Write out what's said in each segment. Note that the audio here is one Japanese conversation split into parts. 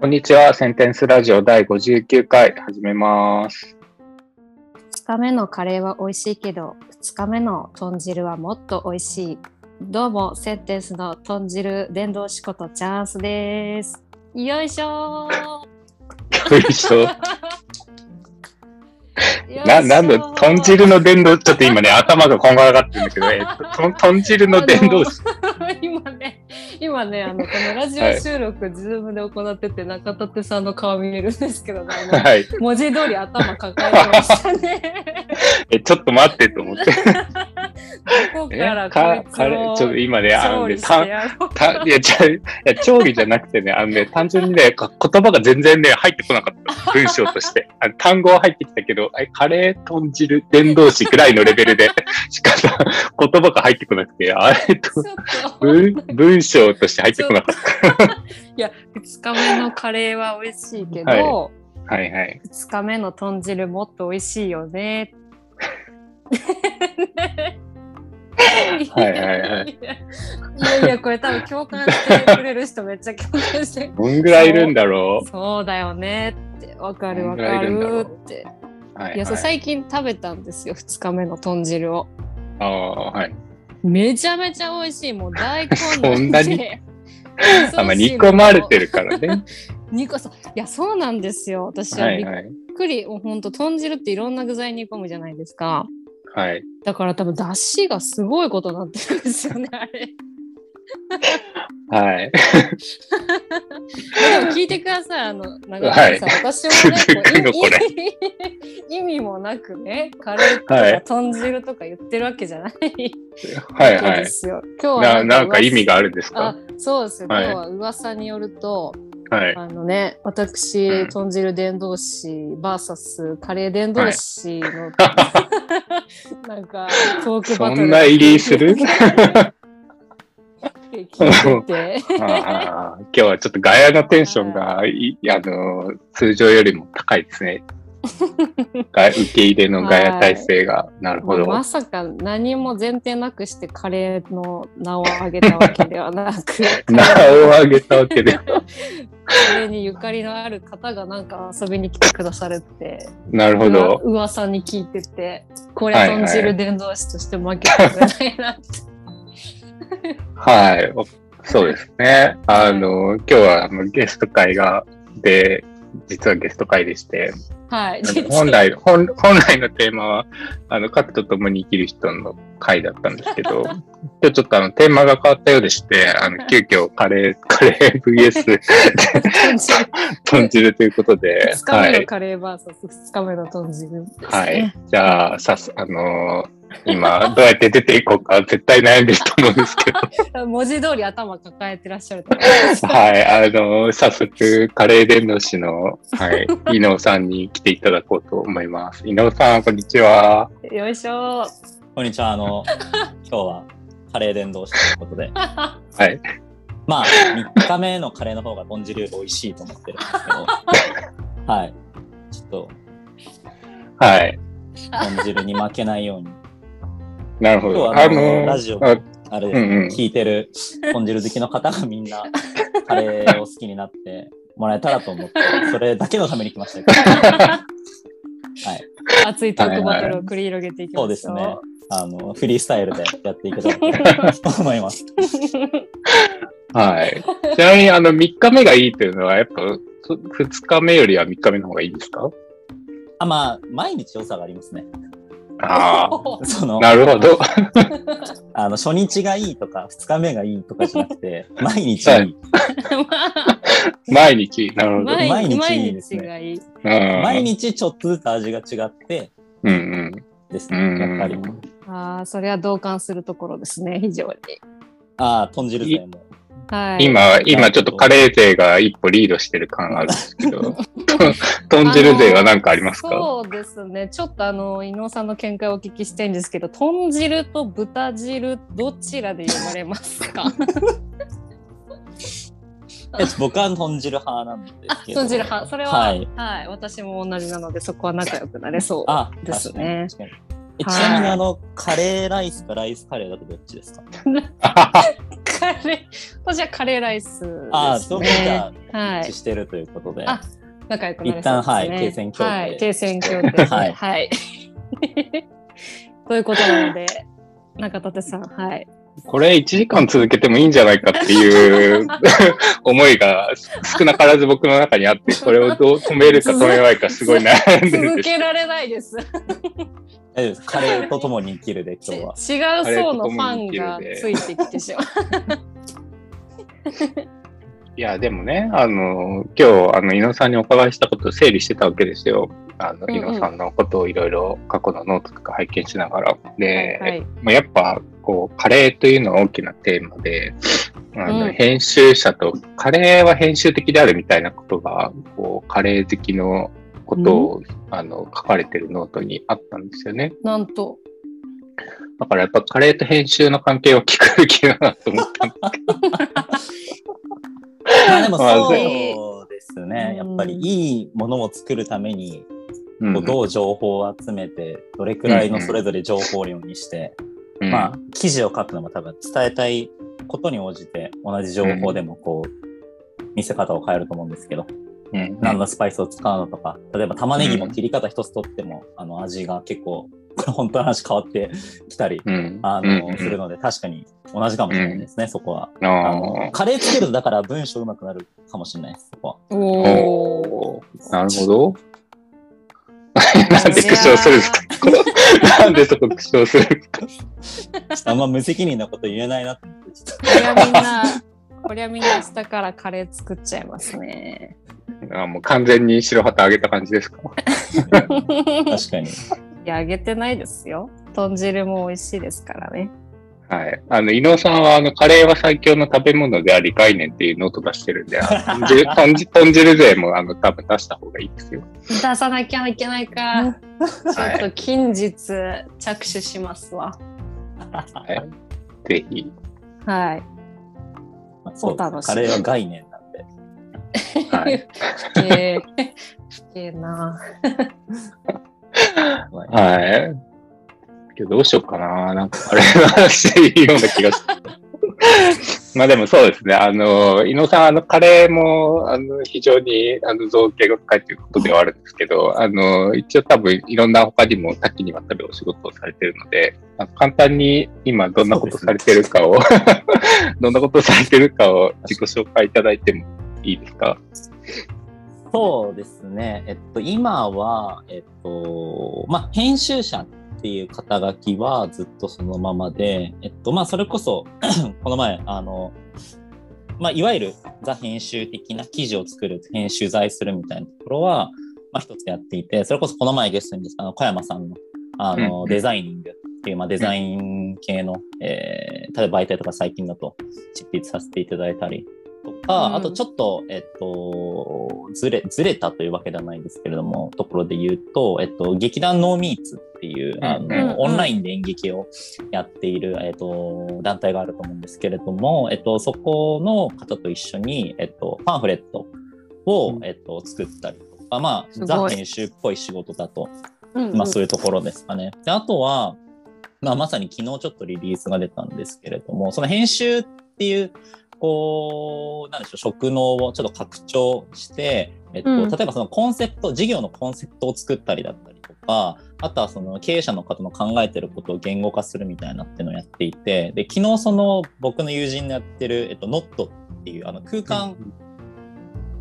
こんにちは。センテンスラジオ第59回始めます。2日目のカレーは美味しいけど2日目の豚汁はもっと美味しいどうもセンテンスの豚汁伝道師ことチャンスですよいしょーよいしょ。な、なんだ、豚汁の伝道、ちょっと今ね、頭がこんがらがってるんだけど、えっと、と豚汁の伝道師。今ねあのこのラジオ収録、ズームで行ってて中立さんの顔見えるんですけど、ね、はい。文字通り頭抱えてましたね え、ちょっと待ってと思って。えどこからこかちょっとを今ね、あのね、たたいや、ちゃいや、調理じゃなくてね、あのね、単純にね、か言葉が全然ね、入ってこなかった。文章として。あの単語は入ってきたけど、えカレー、豚汁、伝道師ぐらいのレベルで しかさ、言葉が入ってこなくて、あれと、文文章として入ってこなかっ いや2日目のカレーは美味しいけど、はいた。はいはい。2日目の豚汁もっと美味しいよね。はいはいはいいやいやこれ多分共感してくれる人めっちゃ共感してどんぐらいいるんだろそうだよねってわかるわかいいるってう？はい、いやそうはい。最近食べたんですよ2日目の豚汁をああ、はい。めちゃめちゃ美味しいもう大根そんなに？で あ、まあ、煮込まれてるからね。煮込そういやそうなんですよ私はびっはいはい。くり、もうほんと豚汁っていろんな具材煮込むじゃないですかはい。だから多分出汁がすごいことになってるんですよねあれはい。でも聞いてくださいあの長はいさん、私もね続くのこう意味意味もなくねカレーとはいか豚汁とか言ってるわけじゃないはいはい。ですよ今日なはなんか意味ががあるんですあかそうですよ今はい日は噂によると、はい。あのね私、うん。豚汁伝道師 VS カレー伝道師の、なんかトークバトル。そんな入りする？聞いてて。ああ今日はちょっとガヤのテンションがいあの通常よりも高いですね。が受け入れのガヤ体制が、なるほど。まあまさか何も前提なくしてカレーの名を挙げたわけではなく 名を挙げたわけで。カレーにゆかりのある方がなんか遊びに来てくださるってなるほど。噂に聞いててこれはいはい豚汁伝道師として負けてくれないなって。はい。おそうですね。あの、今日はあのゲスト会が、で、実はゲスト会でして、はい。本来、本本来のテーマは、あの、核と共に生きる人の会だったんですけど、今日ちょっとあの、テーマが変わったようでして、あの、急遽カレー、カレー VS 豚汁ということで、2日はい。目のカレー VS2 日目の豚汁ね。はい。じゃあ、さす、あのー今、どうやって出ていこうか、絶対悩んでると思うんですけど、文字通り頭抱えてらっしゃると思います。はい。あのー早速、カレー伝道師の、はい、伊能さんに来ていただこうと思います。伊能さん、こんにちは。よいしょ。こんにちは。あの、今日はカレー伝道師ということで、はい。まあ、3日目のカレーの方が豚汁より美味しいと思ってるんですけど、はい。ちょっと、はい。豚汁に負けないように、なるほど。今日はあのーラジオああれですね、うんうん聞いてる豚汁好きの方がみんなカレーを好きになってもらえたらと思って、それだけのために来ましたけど、はい。熱いトークバトルを繰り広げていきましょそうですね。あの、フリースタイルでやっていけたらと思います。はい。ちなみに、あの、3日目がいいというのは、やっぱ、そ2日目よりは3日目の方がいいですか？あ、まあ、毎日良さがありますね。あ そのあ、なるほど。あの初日がいいとか2日目がいいとかじゃなくて毎日いい、はい毎日。なるほど。毎毎日毎いいですね毎日ちょっとずつ味が違ってうんうん。ですうんねやっぱりああ、それは同感するところですね、非常に。ああ豚汁勢もはい。今、今ちょっとカレー勢が一歩リードしてる感あるんですけど、豚汁勢は何かありますか？そうですね。ちょっとあの、伊野さんの見解をお聞きしたいんですけど、豚汁と豚汁、どちらで呼ばれますか？え僕は豚汁派なんですあ、けど豚汁派。それは、ははいい、私も同じなので、そこは仲良くなれそう。あですね確かに確かにえちはいなみにあのカレーライスかライスカレーだとどっちですか？カレレー、私はカレーライスです、ね。ああ、そうじゃあ、はい一致。してるということで。あ仲良くなれそうですね。一旦はい停戦協定はい、停戦協定で。ははいい。はい。ということなので、中立さん、はい。これ1時間続けてもいいんじゃないかっていう 思いが少なからず僕の中にあって、これをどう止めるか止めないかすごい悩んでるんです。続けられないです。大丈夫です。カレーと共に生きるで、今日は。違う層のファンがついてきてしまう。いや、でもね、あの、今日、あの、イノウさんにお伺いしたことを整理してたわけですよ。あの、うんうんイノウさんのことをいろいろ過去のノートとか拝見しながら。で、はい。まあ、やっぱ、こう、カレーというのは大きなテーマで、あの、うん編集者と、カレーは編集的であるみたいなことが、こう、カレー好きのことを、あの、書かれてるノートにあったんですよね。なんと。だからやっぱカレーと編集の関係を聞くべきだなと思ったんです まあでもまあそうですね。うんやっぱりいいものを作るために、けど。こうどう情報を集めて、どれくらいのそれぞれ情報量にして、うんまあ、記事を書くのも多分伝えたいことに応じて、同じ情報でもこう、見せ方を変えると思うんですけど、うん何のスパイスを使うのとか、例えば玉ねぎも切り方一つとっても、あの味が結構、これ本当の話変わって きたり、うんあの、うんするので、確かに同じかもしれないですね、そこは。ああの、カレーつけるとだから文章上手くなるかもしれないです、そこは。あ。おお。おーなるほど。なんで苦笑するんですかなんでそこ苦笑するんですかあんま無責任なこと言えないなこりゃみんな、こりゃみんな明日からカレー作っちゃいますね。あもう完全に白旗上げた感じですか？と確かに。いや、あげてないですよ。豚汁も美味しいですからね。はい。あの、伊野さんは、あの、カレーは最強の食べ物であり概念っていうノート出してるんで、豚汁豚汁豚汁税も、あの、多分出した方がいいですよ。出さなきゃいけないか。ちょっと近日着手しますわ。はい。ぜひ。はい。まあそうカレーは概念なんで。はい。不敬。不敬な。まあはい。けどどうしようかな。なんか、あれの話でいいような気がして。まあでもそうですね。あの、伊野さん、あの、カレーも、あの、非常に、あの、造形が深いということではあるんですけど、あの、一応多分、いろんな他にも多岐にわたるお仕事をされてるので、あの簡単に今どんなことされてるかを、どんなことをされてるかを自己紹介いただいてもいいですか？そうですね。えっと、今は、えっと、まあ、編集者っていう肩書きはずっとそのままで、えっと、まあ、それこそ、この前、あの、まあ、いわゆるザ編集的な記事を作る、編集材するみたいなところは、まあ、一つやっていて、それこそこの前ゲストにあの小山さんの、あの、うん。デザイニングっていう、まあ、デザイン系の、えー例えば媒体とか最近だと執筆させていただいたりとか、うん。あとちょっと、えっと、ずれ、ずれたというわけではないんですけれども、ところで言うと、えっと、劇団ノーミーツっていう、あうんの、うんオンラインで演劇をやっている、えっと、団体があると思うんですけれども、えっと、そこの方と一緒に、えっと、パンフレットを、えっと、作ったりとか、まあ、ザ編集っぽい仕事だとうんまあそういうところですかね。で、あとは、まあまさに昨日ちょっとリリースが出たんですけれども、その編集っていう、こう、なんでしょう、職能をちょっと拡張して、えっと、うん。例えばそのコンセプト、事業のコンセプトを作ったりだったか、あとはその経営者の方の考えてることを言語化するみたいなっていうのをやっていて、で、昨日その僕の友人のやってる、えっと、ノットっていうあの空間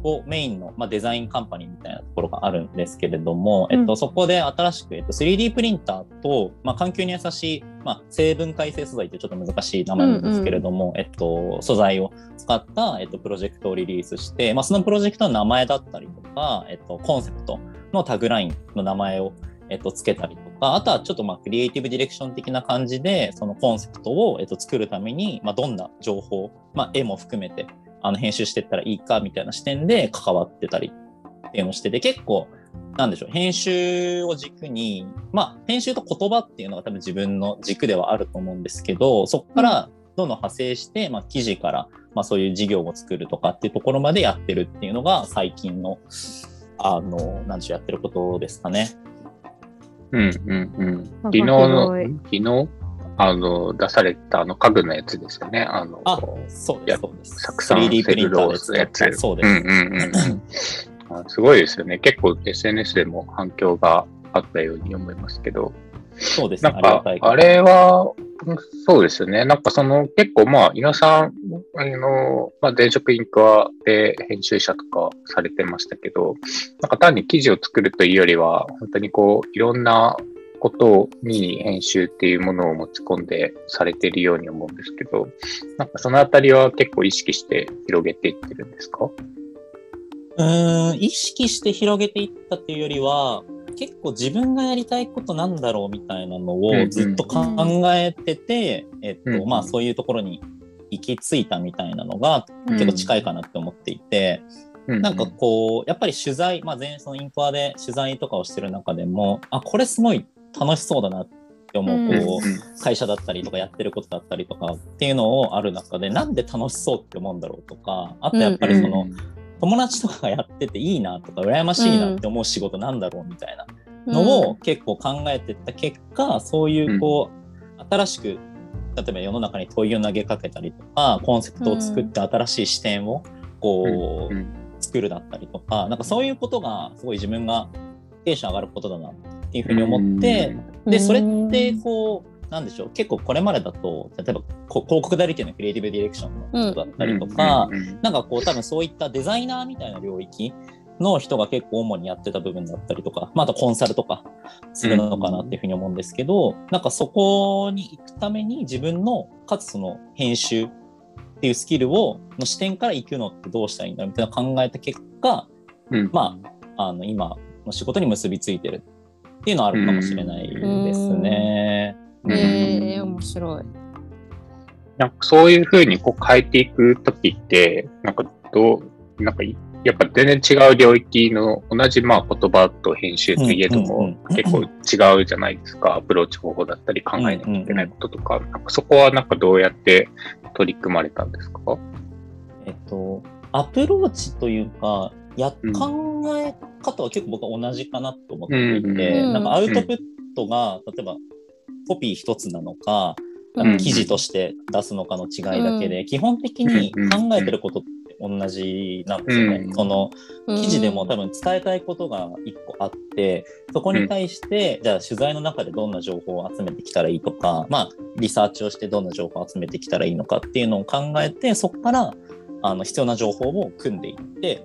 をメインの、まあ、デザインカンパニーみたいなところがあるんですけれども、うん。えっと、そこで新しく、えっと、3D プリンターと、まあ、環境に優しい、まあ、成分解性素材ってちょっと難しい名前なんですけれども、えっと、素材を使った、えっと、プロジェクトをリリースして、まあ、そのプロジェクトの名前だったりとか、えっと、コンセプトのタグラインの名前をえっと、つけたりとか、あとはちょっとまあクリエイティブディレクション的な感じで、そのコンセプトを、えっと、作るために、まあ、どんな情報、まあ、絵も含めて、あの、編集していったらいいかみたいな視点で関わってたりっていうのをしてて、結構、なんでしょう、編集を軸に、まあ、編集と言葉っていうのが多分自分の軸ではあると思うんですけど、そこからどんどん派生して、まあ、記事から、まあ、そういう事業を作るとかっていうところまでやってるっていうのが最近の、あの、なんでしょう、やってることですかね。うんうんうん。幅昨日の、昨日あの、出されたあの家具のやつですよね。あの、あ、そうです、やそうです。酢酸 3D プセルロースのやつ。そうです。うんうんうすごいですよね。結構 SNS でも反響があったように思いますけど。そうですね。なんかあれは、そうですよね。なんかその結構まあ、井野さん、あの、まあ、電飾インクワで編集者とかされてましたけど、なんか単に記事を作るというよりは、本当にこう、いろんなことに編集っていうものを持ち込んでされているように思うんですけど、なんかそのあたりは結構意識して広げていってるんですかうーん、意識して広げていったっていうよりは、結構自分がやりたいことなんだろうみたいなのうんうん。をずっと考えてて、えっと、うんうん。まあそういうところに行き着いたみたいなのがうん。結構近いかなって思っていて、なんかこう、やっぱり取材、まあ前そのインコアで取材とかをしてる中でも、あ、これすごい楽しそうだなって思う、うんこう、会社だったりとかやってることだったりとかっていうのをある中でなんで楽しそうって思うん。だろうとかあとやっぱりその、友達とかがやってていいなとか羨ましいなって思う仕事なんだろうみたいなのを結構考えてった結果そういうこう新しく例えば世の中に問いを投げかけたりとかコンセプトを作って新しい視点をこう作るだったりとかなんかそういうことがすごい自分がテンション上がることだなっていうふうに思ってでそれってこうなんでしょう。結構これまでだと例えばこ広告代理店のクリエイティブディレクションのことだったりとか、なんかこう多分そういったデザイナーみたいな領域の人が結構主にやってた部分だったりとか、まあ、あとコンサルとかするのかなっていうふうに思うんですけど、なんかそこに行くために自分のかつその編集っていうスキルをの視点から行くのってどうしたらいいんだみたいな考えた結果、うん。まああの今の仕事に結びついてるっていうのはあるかもしれないですね。えー、面白い。なんかそういうふうにこう変えていくときって、なんかどう、なんかいやっぱ全然違う領域の同じまあ言葉と編集といえどもうん結構違うじゃないですか。アプローチ方法だったり考えなきゃいけないこととか、なんかそこはなんかどうやって取り組まれたんですか？えっと、アプローチというか、や、うん考え方は結構僕は同じかなと思っていて、うん。なんかアウトプットが、例えばコピー一つなのか、うん。記事として出すのかの違いだけで、基本的に考えてることって同じなんですよね。うん。その記事でもうん多分伝えたいことが一個あって、そこに対して、じゃあ取材の中でどんな情報を集めてきたらいいとか、まあ、リサーチをしてどんな情報を集めてきたらいいのかっていうのを考えて、そこからあの必要な情報を組んでいって、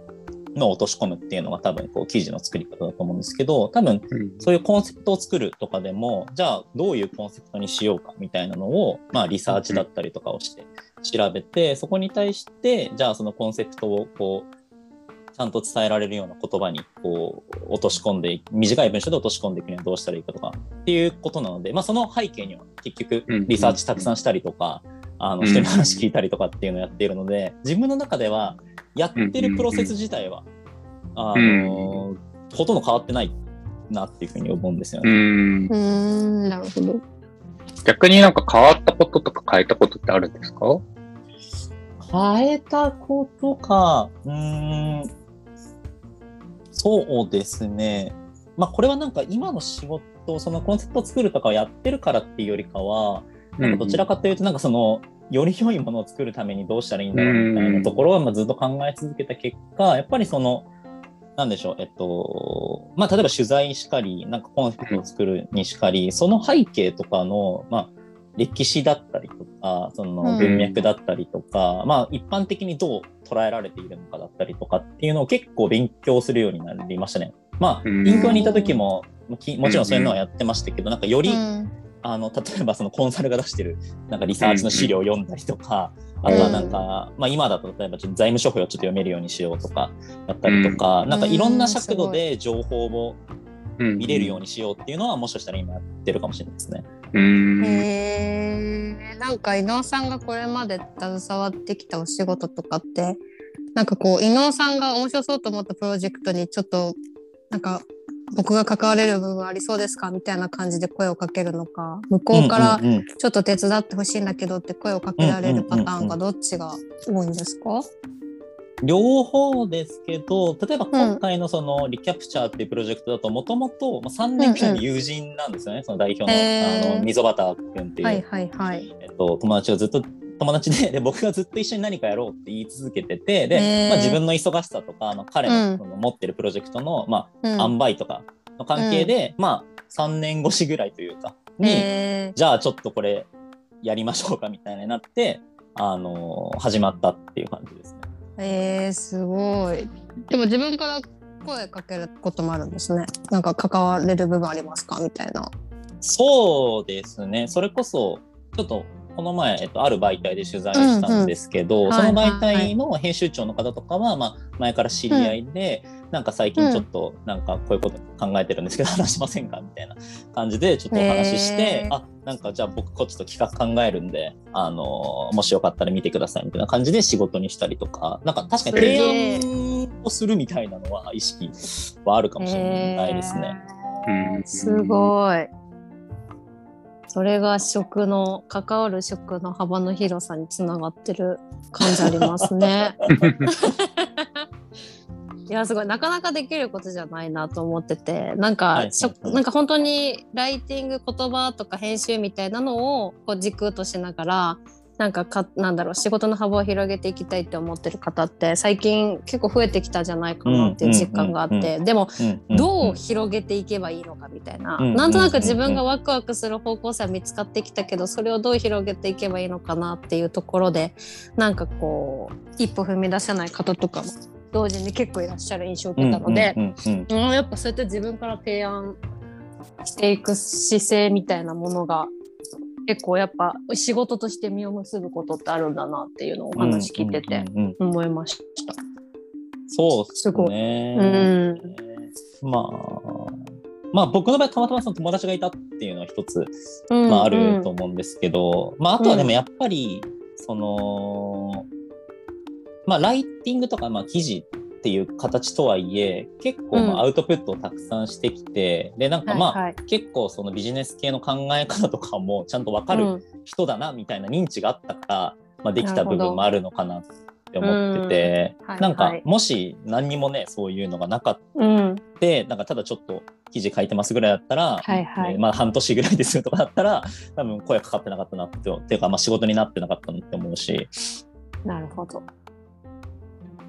のを落とし込むっていうのが多分こう記事の作り方だと思うんですけど、多分そういうコンセプトを作るとかでも、じゃあどういうコンセプトにしようかみたいなのを、まあリサーチだったりとかをして調べて、そこに対して、じゃあそのコンセプトをこう、ちゃんと伝えられるような言葉にこう落とし込んでい短い文章で落とし込んでいくにはどうしたらいいかとかっていうことなので、まあその背景には結局うん。リサーチたくさんしたりとか、あのうん人に話聞いたりとかっていうのをやっているので、自分の中ではやってるプロセス自体は、あの、ほとんど変わってないなっていうふうに思うんですようね。んう。ーん、なるほど。逆になんか変わったこととか変えたことってあるんですか？変えたことか、うーん、そうですね。まあこれはなんか今の仕事、そのコンセプトを作るとかをやってるからっていうよりかは、なんかどちらかというと、なんかその、より良いものを作るためにどうしたらいいんだろうみたいなところはまあずっと考え続けた結果、やっぱりその、なんでしょう、えっと、まあ例えば取材しかり、なんかコンセプトを作るにしかり、その背景とかの、まあ歴史だったりとか、その文脈だったりとか、まあ一般的にどう捉えられているのかだったりとかっていうのを結構勉強するようになりましたね。まあ、うん。インクにいた時も、もちろんそういうのはやってましたけど、なんかより、うんあの、例えばそのコンサルが出してる、なんかリサーチの資料を読んだりとか、あとはなんか、まあ今だと例えばちょっと財務諸表をちょっと読めるようにしようとか、だったりとか、なんかいろんな尺度で情報を見れるように。にしようっていうのは、もしかしたら今やってるかもしれないですね。うん。へえなんか伊能さんがこれまで携わってきたお仕事とかってなんかこう伊能さんが面白そうと思ったプロジェクトにちょっとなんか僕が関われる部分ありそうですか？みたいな感じで声をかけるのか。向こうからうんうんうん。ちょっと手伝ってほしいんだけどって声をかけられるパターンがどっちが多いんですか？両方ですけど例えば今回のそのリキャプチャーっていうプロジェクトだともともと3年くらいの友人なんですよね、その代表の,、あの溝端君っていう、はいはいはい。えっと、友達をずっと友達でで僕がずっと一緒に何かやろうって言い続けててで、まあ、自分の忙しさとかあの彼うんのその持ってるプロジェクトの、まうんあ、塩梅とかの関係で、まあ3年越しぐらいというかに、えじゃあちょっとこれやりましょうかみたいになって、あの始まったっていう感じですね。ー、えー、すごい。でも自分から声かけることもあるんですね。なんか関われる部分ありますか？みたいな。そうですね。それこそ、ちょっと、この前、えっと、ある媒体で取材したんですけど、うんその媒体の編集長の方とかは、まあ、前から知り合いで、なんか最近ちょっと、なんかこういうこと考えてるんですけど、話しませんかみたいな感じで、ちょっとお話ししてあ、なんかじゃあ僕、こっちと企画考えるんで、あのもしよかったら見てくださいみたいな感じで仕事にしたりとか、なんか確かに提案をするみたいなのは意識はあるかもしれないですね。すごい。それが食の関わる食の幅の広さにつながってる感じありますね。いやすごいなかなかできることじゃないなと思っててなんか、はいしょはいなんか本当にライティング言葉とか編集みたいなのをこう軸としながらなんかかなんだろう仕事の幅を広げていきたいって思ってる方って最近結構増えてきたじゃないかなっていう実感があって、うんうん。でもどう広げていけばいいのかみたいな、うんなんとなく自分がワクワクする方向性は見つかってきたけどそれをどう広げていけばいいのかなっていうところでなんかこう一歩踏み出せない方とかも同時に結構いらっしゃる印象を受けたので、やっぱそうやって自分から提案していく姿勢みたいなものが結構やっぱ仕事として実を結ぶことってあるんだなっていうのをお話聞いててうんうんうん思いました。そうですね。うん。まあ、まあ僕の場合たまたまその友達がいたっていうのは一つ、うんまあ、あうん。ると思うんですけど、まああとはでもやっぱり、その、まあライティングとかまあ記事っていう形とはいえ結構アウトプットをたくさんしてきて、でなんかまあ、はいはい。結構そのビジネス系の考え方とかもちゃんとわかるうん。人だなみたいな認知があったから、まあ、できた部分もあるのかなって思ってて、うん。はいなんかはいもし何にもねそういうのがなかっうん。てなんかただちょっと記事書いてますぐらいだったら、はいはい。ねまあ半年ぐらいですよとかだったら多分声かかってなかったなってっていうかまあ仕事になってなかったなって思うし。なるほど。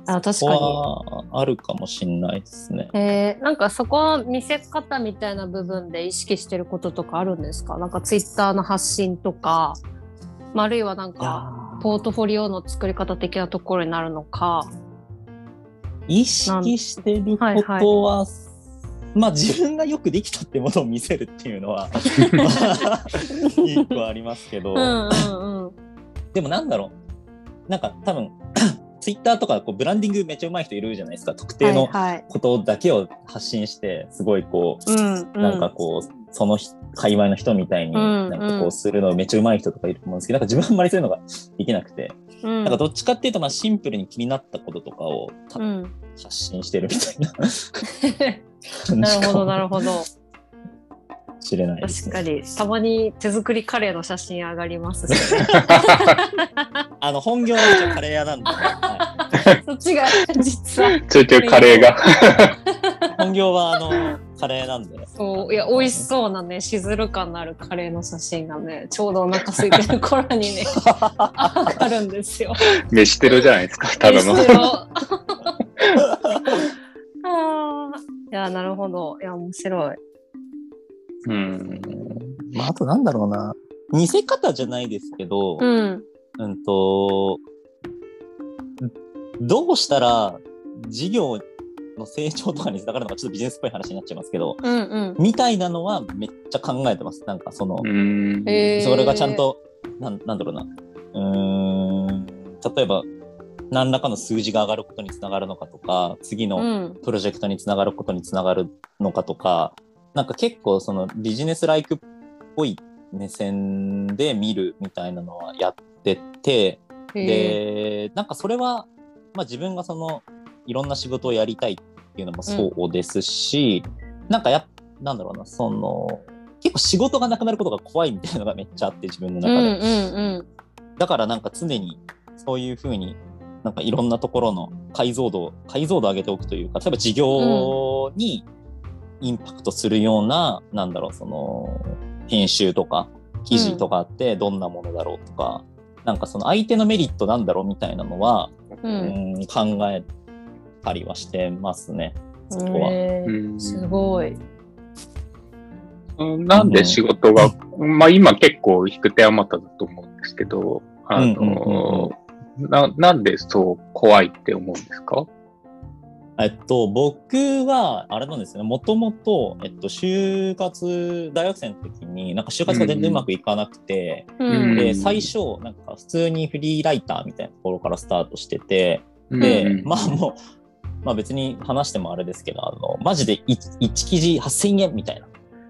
あ確かはあるかもしんないですね。に。えー、なんかそこは見せ方みたいな部分で意識してることとかあるんですか？なんかツイッターの発信とか、まああるいはなんかポートフォリオの作り方的なところになるのか。意識してることは、まあ自分がよくできたってものを見せるっていうのは 一個ありますけど、うんうんうん。でもなんだろうなんか多分ツイッターとかこうブランディングめっちゃ上手い人いるじゃないですか。特定のはいはい。ことだけを発信してすごいこう、うんうん、なんかこうその人界隈の人みたいにうんなんかこうするのめっちゃ上手い人とかいると思うんですけど、なんか自分はあんまりそういうのができなくて、うん、なんかどっちかっていうとまあシンプルに気になったこととかをたうん、発信してるみたいな。感 なるほどなるほど。しれないです確ね。かにたまに手作りカレーの写真上がりますし、ね、あの本業は一応カレー屋なんで、はそっちが実はちょいちょいカレーが。い 本業はあのカレーなんで。そういや美味しそうなねしずる感のあるカレーの写真がねちょうどお腹空いてる頃にね 上がるんですよ。飯テロじゃないですか、ただの。あーいやなるほどいや面白い。うん。まあ、あとなんだろうな。見せ方じゃないですけど、うんうんと、どうしたら事業の成長とかにつながるのかちょっとビジネスっぽい話になっちゃいますけど、うんうんみたいなのはめっちゃ考えてます。なんかその、うん。へーそれがちゃんと、なんなんだろうな。うーん、例えば、何らかの数字が上がることにつながるのかとか、次うのんプロジェクトにつながることにつながるのかとか、なんか結構そのビジネスライクっぽい目線で見るみたいなのはやってて、へで、なんかそれは、まあ自分がその、いろんな仕事をやりたいっていうのもそうですし、なんかやっ、なんだろうな、その、結構仕事がなくなることが怖いみたいなのがめっちゃあって自分のーうん中で。うんうんだからなんか常にそういうふうになんかいろんなところの解像度解像度上げておくというか例えば事業にインパクトするような、なんだろうその編集とか記事とかあってどんなものだろうとか、なんかその相手のメリットなんだろうみたいなのは、ううんん、考えたりはしてますね。そこは。すごい。うんなんで仕事が、まあ今結構引く手あまただと思うんですけど、あうんうんうんの、ななんでそう怖いって思うんですか？えっと、僕は、あれなんですよね、もともと、えっと、就活、大学生の時に、なんか就活が全然うまくいかなくて、うん。で、うん最初、なんか普通にフリーライターみたいなところからスタートしてて、うで、んまあもう、まあ別に話してもあれですけど、あの、マジで 1, 1記事8000円みたいな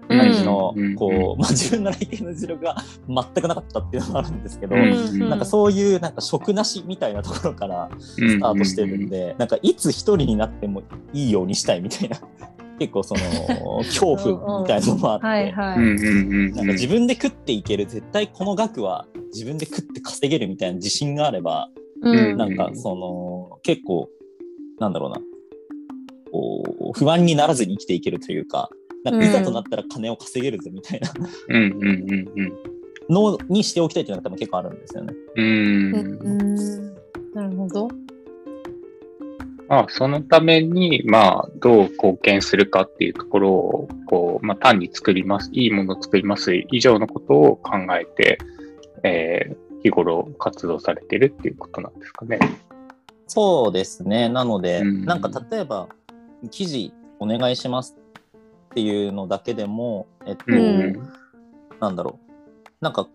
感じの、うん。こう、まあ自分のライティングの実力が全くなかったっていうのがあるんですけど、うん。なんかそういうなんか職なしみたいなところからスタートしてるんで、なんかいつ一人になってもいいようにしたいみたいな、結構その恐怖みたいなのもあって、なんか自分で食っていける、絶対この額は自分で食って稼げるみたいな自信があれば、うん。なんかその結構、なんだろうな、こう不安にならずに生きていけるというか、なんかいざとなったら金を稼げるぞみたいなうんうんうんうんのにしておきたいっていうのが多分結構あるんですよね。うんうんなるほど。まあ、そのために、まあ、どう貢献するかっていうところを、こう、まあ、単に作ります、いいものを作ります以上のことを考えて、えー日頃活動されてるっていうことなんですかね。そうですね。なので、うんなんか例えば、記事お願いしますっていうのだけでも、えっと、うん。なんだろう。なんか、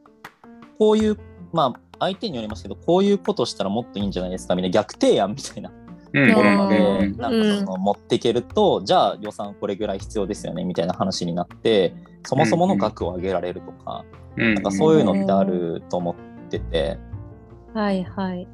こういう、まあ、相手によりますけど、こういうことしたらもっといいんじゃないですかみたいな。逆提案みたいな。うん。ところまで、うん。なんかその、持っていけると、じゃあ予算これぐらい必要ですよねみたいな話になって、そもそもの額を上げられるとか、うん。なんかそういうのってあると思ってて、はいはい。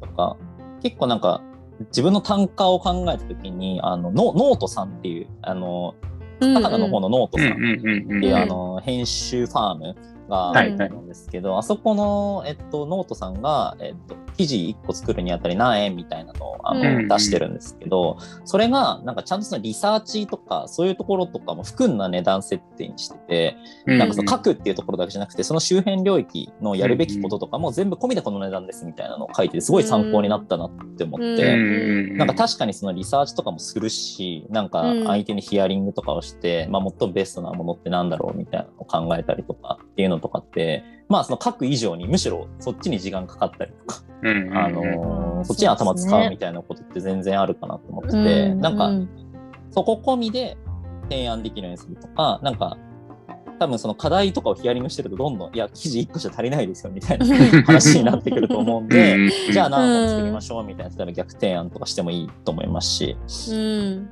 とか、結構なんか、自分の単価を考えたときに、あの、ノノオトさんっていう、あの、カタカナの方のノオトさん。うんうんうんっていう、うんあの、編集ファームがあはいるんですけど、あそこの、えっと、ノートさんが、えっと、記事1個作るにあたり何円みたいなのをあの、うん。出してるんですけど、それが、なんかちゃんとそのリサーチとか、そういうところとかも含んだ値段設定にしてて、うん。なんかその書くっていうところだけじゃなくて、その周辺領域のやるべきこととかも全部込みでこの値段ですみたいなのを書いてて、すごい参考になったなって思って、うん。なんか確かにそのリサーチとかもするし、なんか相手にヒアリングとかをして、まあ最もベストなものってなんだろうみたいなのを考えたりとかっていうのとかって、まあその書く以上にむしろそっちに時間かかったりとか、うんうんあのーうんそっちに頭使うみたいなことって全然あるかなと思ってて、うなんかうそこ込みで提案できるようにするとか、なんか、多分その課題とかをヒアリングしてるとどんどん、いや、記事1個じゃ足りないですよみたいな 話になってくると思うんで、うんじゃあ何本作りましょうみたいな、例えば逆提案とかしてもいいと思いますし、うん。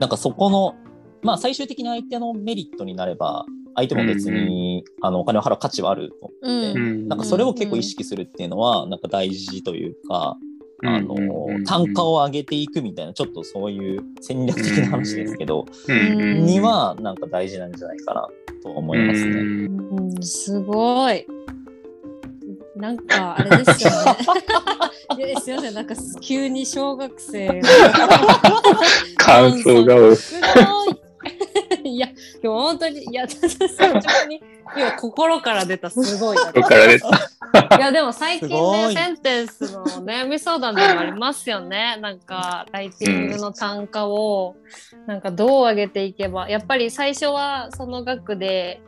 なんかそこの、まあ最終的に相手のメリットになれば、相手も別に、あのお金を払う価値はあると思って、うんなんかそれを結構意識するっていうのは、なんか大事というか、あのうん単価を上げていくみたいな、ちょっとそういう戦略的な話ですけど、にはなんか大事なんじゃないかなと思いますね。うんうんすごい。なんかあれですよね。すいません、なんか急に小学生の 感想が。すごい。いや、今日本当に、いや、率直に、今心から出たすごいだねここからです。いやでも最近ねいセンテンスの 悩み相談でもありますよねなんかライティングの単価をなんかどう上げていけばやっぱり最初はその額で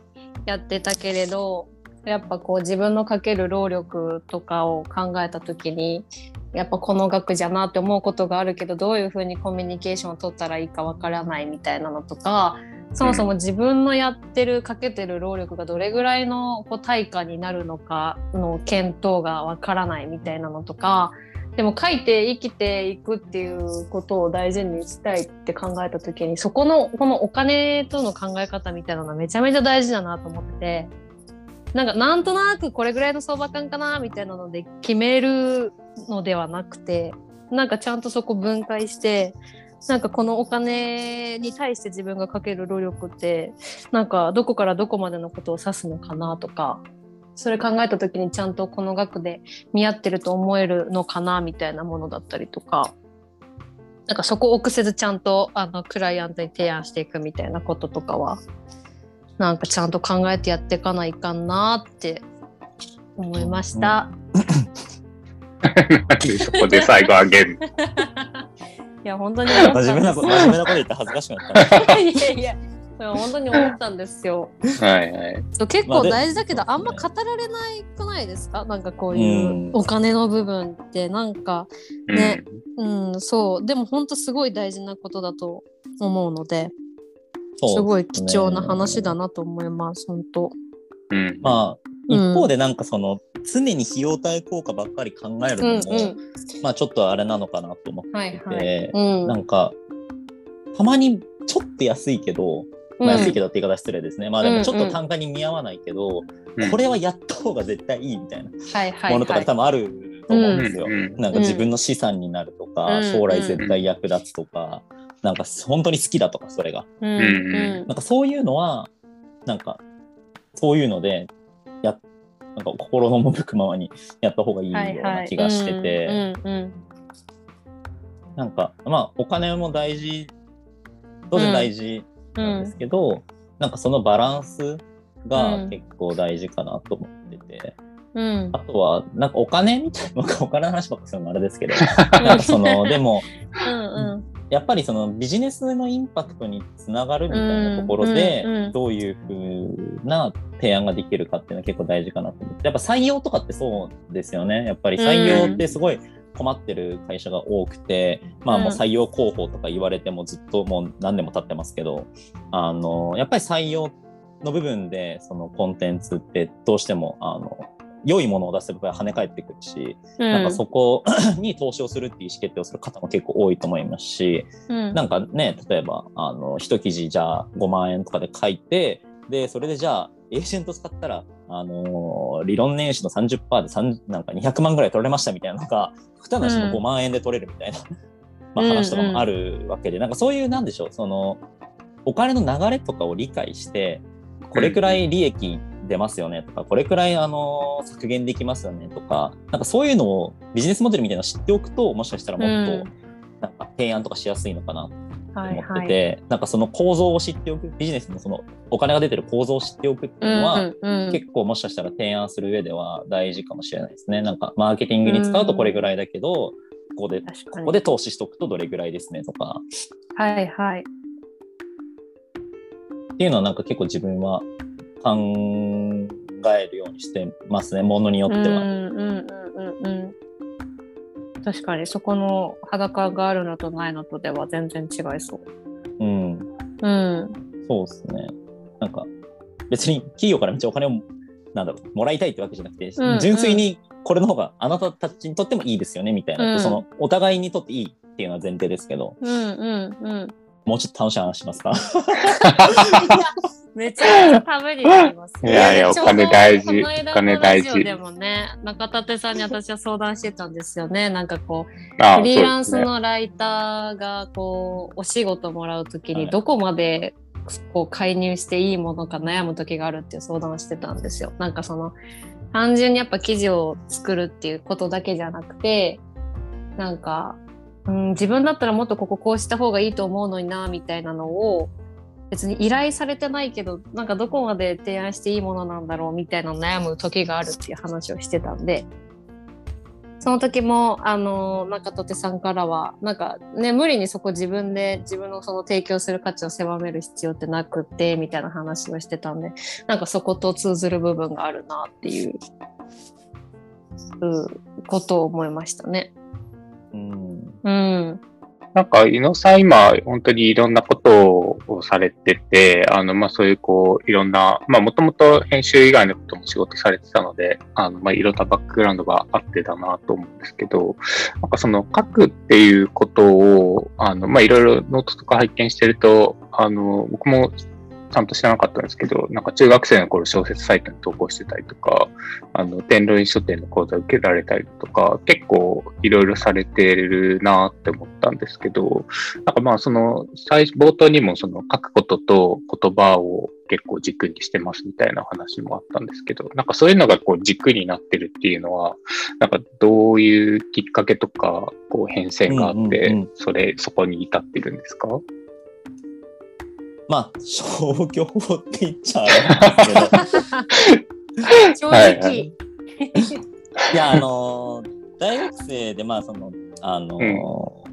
やってたけれどやっぱこう自分のかける労力とかを考えた時にやっぱこの額じゃなって思うことがあるけどどういうふうにコミュニケーションを取ったらいいかわからないみたいなのとかそもそも自分のやってるかけてる労力がどれぐらいのこう対価になるのかの検討がわからないみたいなのとかでも書いて生きていくっていうことを大事にしたいって考えた時にそこのこのお金との考え方みたいなのはめちゃめちゃ大事だなと思っててなんかなんとなくこれぐらいの相場感かなみたいなので決めるのではなくてなんかちゃんとそこ分解してなんかこのお金に対して自分がかける労力ってなんかどこからどこまでのことを指すのかなとかそれ考えた時にちゃんとこの額で見合ってると思えるのかなみたいなものだったりとかなんかそこを臆せずちゃんとあのクライアントに提案していくみたいなこととかはなんかちゃんと考えてやっていかないかんなって思いました。なんでそこで最後あげる いや本当に真面目なこと、真面目なこと言って恥ずかしくなった。いやいや本当に思ったんですよ。はいはい。結構大事だけど、そうですねあんま語られないくないですか？なんかこういううんお金の部分ってなんかねうんそうでも本当すごい大事なことだと思うのですごい貴重な話だなと思います本当。うん。うん。まあ、うん一方でなんかその、常に費用対効果ばっかり考えるのも、まあちょっとあれなのかなと思ってはいて、はい。うんなんか、たまにちょっと安いけど、まあ、安いけどって言い方失礼ですね。まあでもちょっと単価に見合わないけど、うんこれはやった方が絶対いいみたいなものとかはい。多分あると思うんですよ。うんうんなんか自分の資産になるとか、うん将来絶対役立つとか、なんか本当に好きだとか、それが。うんうん。うんなんかそういうのは、なんか、そういうので、や、なんか心の赴くままにやった方がいいような気がしてて、うんうんなんか、まあ、お金も大事、当然大事うなんでんすけど、なんかそのバランスうがん。結構大事かなと思ってて、うん。あとは、なんかお金みたいな、お金の話ばっかするのもあれですけど、なんかその、でも、うんやっぱりそのビジネスのインパクトにつながるみたいなところで、どういうふうな提案ができるかっていうのは結構大事かなと思って。やっぱ採用とかってそうですよね。やっぱり採用ってすごい困ってる会社が多くて、まあもう採用広報とか言われてもずっともう何年も経ってますけど、あの、やっぱり採用の部分でそのコンテンツってどうしても、あの、良いものを出せば跳ね返ってくるし、うん。なんかそこ に投資をするっていう意思決定をする方も結構多いと思いますし、うん。なんかね、例えば、あの、一記事じゃあ5万円とかで書いて、で、それでじゃあ、エージェント使ったら、あのー理論年収の30%で3なんか200万ぐらい取られましたみたいなのが、福田なしの5万円で取れるみたいな、まあ話とかもあるわけで、なんかそういう、なんでしょう、その、お金の流れとかを理解して、これくらい利益出ますよね。とか、これくらい、あのー削減できますよね。とか、なんかそういうのをビジネスモデルみたいなのを知っておくと、もしかしたらもっと、うん。なんか提案とかしやすいのかなはい思ってて、なんかその構造を知っておくビジネスのそのお金が出てる構造を知っておくっていうのは、うんうん結構もしかしたら提案する上では大事かもしれないですね。なんかマーケティングに使うとこれぐらいだけど、ここでここで投資しとくとどれぐらいですねとか。はいはい。っていうのはなんか結構自分は考えるようにしてますねものによっては。うんうんうんうんうん。確かにそこの裸があるのとないのとでは全然違いそう。うん、うん。そうですね。なんか別に企業からめっちゃお金をなんだろうもらいたいってわけじゃなくて、うんうん純粋にこれの方があなたたちにとってもいいですよねみたいな、うんそのお互いにとっていいっていうのは前提ですけどうんうんうん。もうちょっと楽しい話しますか？めちゃめちゃためになります。いやいやお金大事お金大事でもね、中立さんに私は相談してたんですよね。なんかこう、ああフリーランスのライターがこうお仕事もらうときはいにどこまでこう介入していいものか悩む時があるっていう相談をしてたんですよ。なんかその単純にやっぱ記事を作るっていうことだけじゃなくてなんか、うん、自分だったらもっとこここうした方がいいと思うのになみたいなのを別に依頼されてないけどなんかどこまで提案していいものなんだろうみたいな悩む時があるっていう話をしてたんでその時もあの中戸手さんからはなんかね無理にそこ自分で自分のその提供する価値を狭める必要ってなくってみたいな話をしてたんでなんかそこと通ずる部分があるなっていううんことを思いましたね。うんうん。なんか、伊野さん今、本当にいろんなことをされてて、あの、まあ、そういう、こう、いろんな、まあ、もともと編集以外のことも仕事されてたので、あの、まあ、いろんなバックグラウンドがあってだなと思うんですけど、なんかその、書くっていうことを、あの、まあ、いろいろノートとか拝見してると、あの、僕もちゃんと知らなかったんですけど、なんか中学生の頃小説サイトに投稿してたりとか、あの、天狼院書店の講座受けられたりとか、結構いろいろされてるなって思ったんですけど、なんかまあその、最冒頭にもその書くことと言葉を結構軸にしてますみたいな話もあったんですけど、なんかそういうのがこう軸になってるっていうのは、なんかどういうきっかけとか、こう変遷があって、それ、そこに至ってるんですか？まあ、消去法って言っちゃあれですけど、正はいは直。い。いや、あのー大学生で、まあ、その、あのー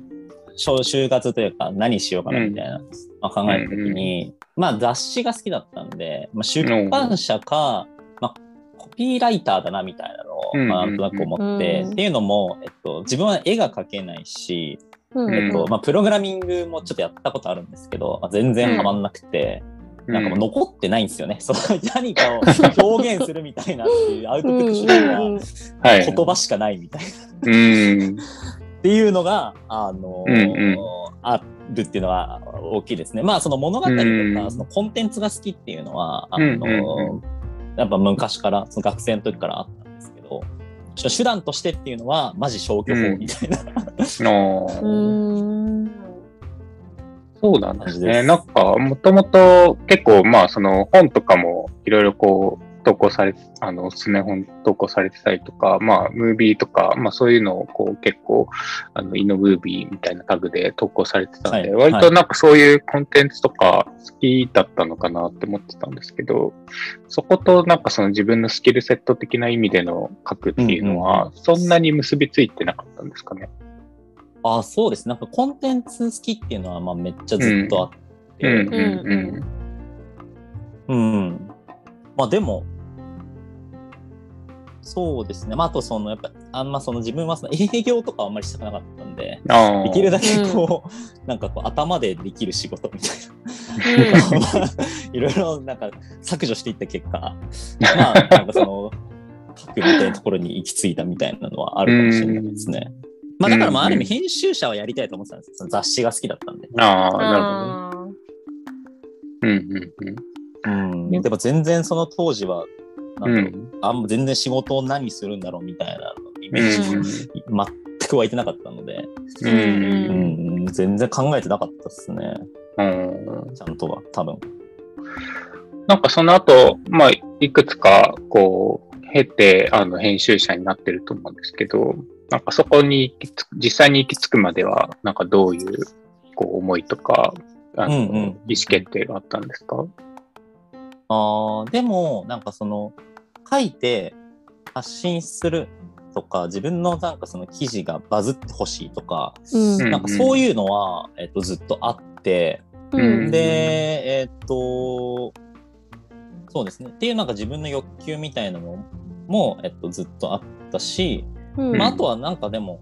小就活というか、何しようかなみたいな、まあ、考えたときに、まあ、雑誌が好きだったんで、まあ、出版社か、まあ、コピーライターだなみたいなのを、うんまあ、なん。となく思って、うん。っていうのも、えっと、自分は絵が描けないし、うんえっとまあ、プログラミングもちょっとやったことあるんですけど、まあ、全然ハマんなくて、なんかもう残ってないんですよね。その何かを表現するみたいなっていう アウトプット手段がうんはい。言葉しかないみたいな。うん。っていうのが、あのーうんうんあるっていうのは大きいですね。まあ、その物語とか、うんそのコンテンツが好きっていうのは、あうんのうんやっぱ昔から、その学生の時からあっちょ手段としてっていうのは、マジ消去法みたいな、あうーん。そうなんですね。なんか、もともと結構、まあ、その本とかもいろいろこう、投稿されて、あの、おすすめ本投稿されてたりとか、まあ、ムービーとか、まあ、そういうのをこう、結構、あの、イノムービーみたいなタグで投稿されてたんで、はい。割となんかそういうコンテンツとか好きだったのかなって思ってたんですけど、そことなんかその自分のスキルセット的な意味での書くっていうのは、そんなに結びついてなかったんですかね？あそうです。なんかコンテンツ好きっていうのは、まあ、めっちゃずっとあって、うん、うん、うん。まあでも、そうですね。まああとその、やっぱ、あんまその自分はその営業とかあんまりしたくなかったんで。できるだけこう、なんかこう頭でできる仕事みたいな。まあ いろいろなんか削除していった結果、まあなんかその、書くみたいなところに行き着いたみたいなのはあるかもしれないですね。まあだからまあある意味編集者はやりたいと思ってたんですよ。その雑誌が好きだったんで。ああ、なるほどね。あうん、うん、うん。でも全然その当時は、ん。あんま全然仕事を何するんだろうみたいなイメージ、うん全く湧いてなかったので、う。うんん、全然考えてなかったですね。うん。ちゃんとは、多分。なんかその後、まあ、いくつか、こう、経て、あの、編集者になってると思うんですけど、なんかそこに実際に行き着くまでは、なんかどういう、こう、思いとか、あの、うんうん意思決定があったんですか？あーでも、なんかその、書いて発信するとか、自分のなんかその記事がバズってほしいとか、うん。うん。なんかそういうのは、えっと、ずっとあって、うん。で、えっと、そうですね。っていうなんか自分の欲求みたいなのも、えっと、ずっとあったし、うん。まあ、あとはなんかでも、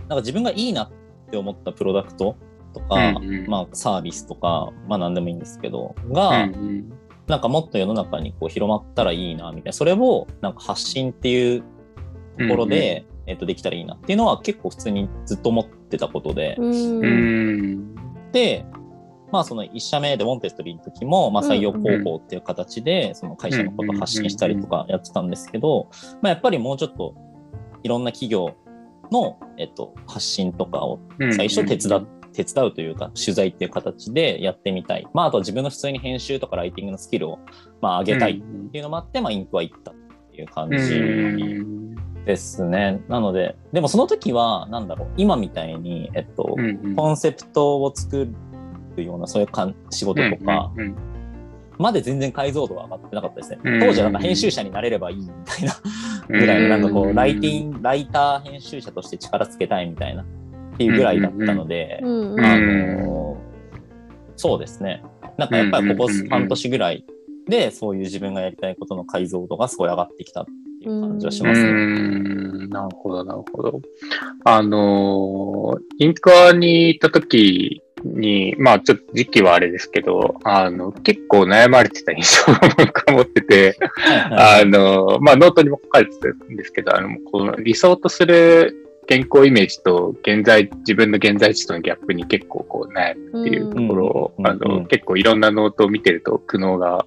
なんか自分がいいなって思ったプロダクトとか、うんうん。まあサービスとか、まあ何でもいいんですけど、が、うんなんかもっと世の中にこう広まったらいいなみたいな、それをなんか発信っていうところで、えっと、できたらいいなっていうのは結構普通にずっと思ってたことで、うん。うん。うん。で、まあその1社目でウォンテストリーの時も、まあ採用広報っていう形で、その会社のことを発信したりとかやってたんですけど、まあやっぱりもうちょっといろんな企業の、えっと、発信とかを最初手伝っ手伝うというか、取材っていう形でやってみたい。まあ、あとは自分の普通に編集とかライティングのスキルを、まあ、上げたいっていうのもあって、まあ、インクは行ったっていう感うん。じうんですね。なので、でもその時は、なんだろう、今みたいに、えっと、うん。コンセプトを作るような、そういうかん仕事とか、うん。まで全然解像度は上がってなかったですね。うん当時はなんか編集者になれればいいみたいなぐらいの、なんかこう、ライティング、ライター編集者として力つけたいみたいな、っていうぐらいだったので、うんあのーそうですね。なんかやっぱりここうんうんうんうん半年ぐらいで、そういう自分がやりたいことの解像度がすごい上がってきたっていう感じはしますね。うん、なるほど、なるほど。あのー、インクアに行った時に、まあちょっと時期はあれですけど、あの、結構悩まれてた印象を僕は持ってて、あの、まあノートにも書かれてたんですけど、あの、この理想とする健康イメージと現在、自分の現在地とのギャップに結構こう悩むっていうところを、うん。あの、うん。結構いろんなノートを見てると苦悩が、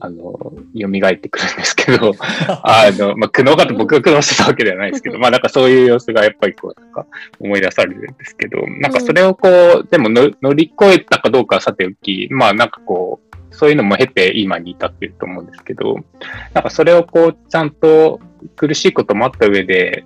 あの、蘇ってくるんですけど、あの、まあ、苦悩がって僕が苦悩してたわけではないですけど、まあなんかそういう様子がやっぱりこう、なんか思い出されるんですけど、なんかそれをこう、でもの乗り越えたかどうかはさておき、まあなんかこう、そういうのも経て今に至っていると思うんですけど、なんかそれをこう、ちゃんと苦しいこともあった上で、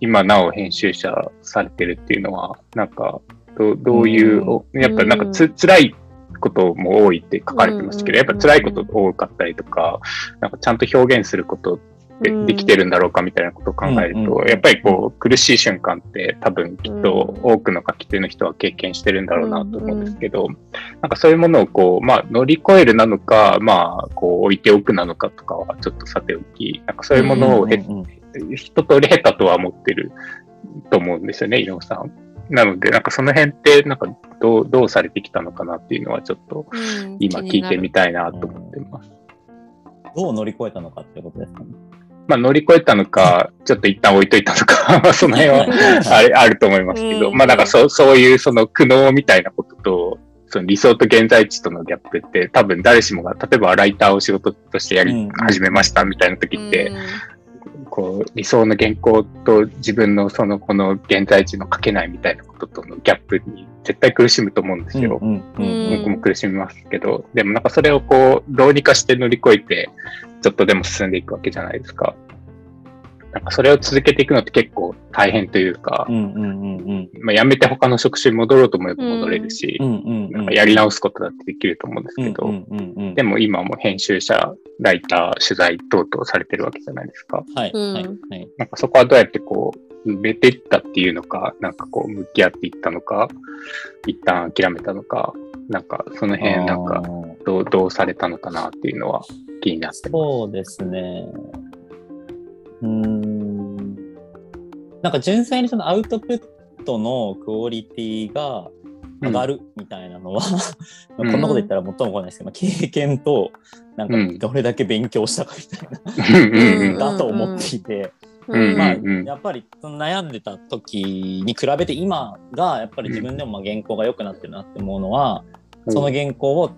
今なお編集者されてるっていうのは、なんか、どうどういう、おやっぱなんかつ、辛いことも多いって書かれてましたけど、やっぱ辛いこと多かったりとか、なんかちゃんと表現することってできてるんだろうかみたいなことを考えるうんうん、とやっぱりこう苦しい瞬間って多分きっと多くの書き手の人は経験してるんだろうなと思うんですけど、なんかそういうものをこう、まあ乗り越えるなのか、まあこう置いておくなのかとかはちょっとさておき、なんかそういうものをへ、うんうん一通り経たとは思ってると思うんですよね、井上さん。なので、なんかその辺って、なんかどう、どうされてきたのかなっていうのはちょっとうん今聞いてみたいなと思ってます。どう乗り越えたのかってことですかね。まあ乗り越えたのか、ちょっと一旦置いといたのか、ま あその辺はあれあると思いますけど、うんまあなんかそうそういうその苦悩みたいなことと、その理想と現在地とのギャップって多分誰しもが、例えばライターを仕事としてやりうん始めましたみたいな時って、こう理想の原稿と自分のそのこの現在地の書けないみたいなこととのギャップに絶対苦しむと思うんですよ。うんうんうん僕も苦しみますけど、でもなんかそれをこう、どうにかして乗り越えて、ちょっとでも進んでいくわけじゃないですか。なんかそれを続けていくのって結構大変というか、うんうんうんうんまあ、辞めて他の職種に戻ろうと思えば戻れるし、うんうんなんかやり直すことだってできると思うんですけど、うんうんうんでも今も編集者、ライター、取材等々されてるわけじゃないですか。はいうんはいはい。なんかそこはどうやってこう、埋めていったっていうのか、なんかこう、向き合っていったのか、一旦諦めたのか、なんかその辺なんかどう、どうされたのかなっていうのは気になってます。そうですね。うーん。なんか純粋にそのアウトプットのクオリティが上がるみたいなのは、うん。まあこんなこと言ったら最も来ないですけど、まあ経験となんうん。かどれだけ勉強したかみたいな、うん。うんうんだと思っていて、うん。まあうん。やっぱりその悩んでた時に比べて今がやっぱり自分でもまあ原稿が良くなってるなって思うのは、その原稿を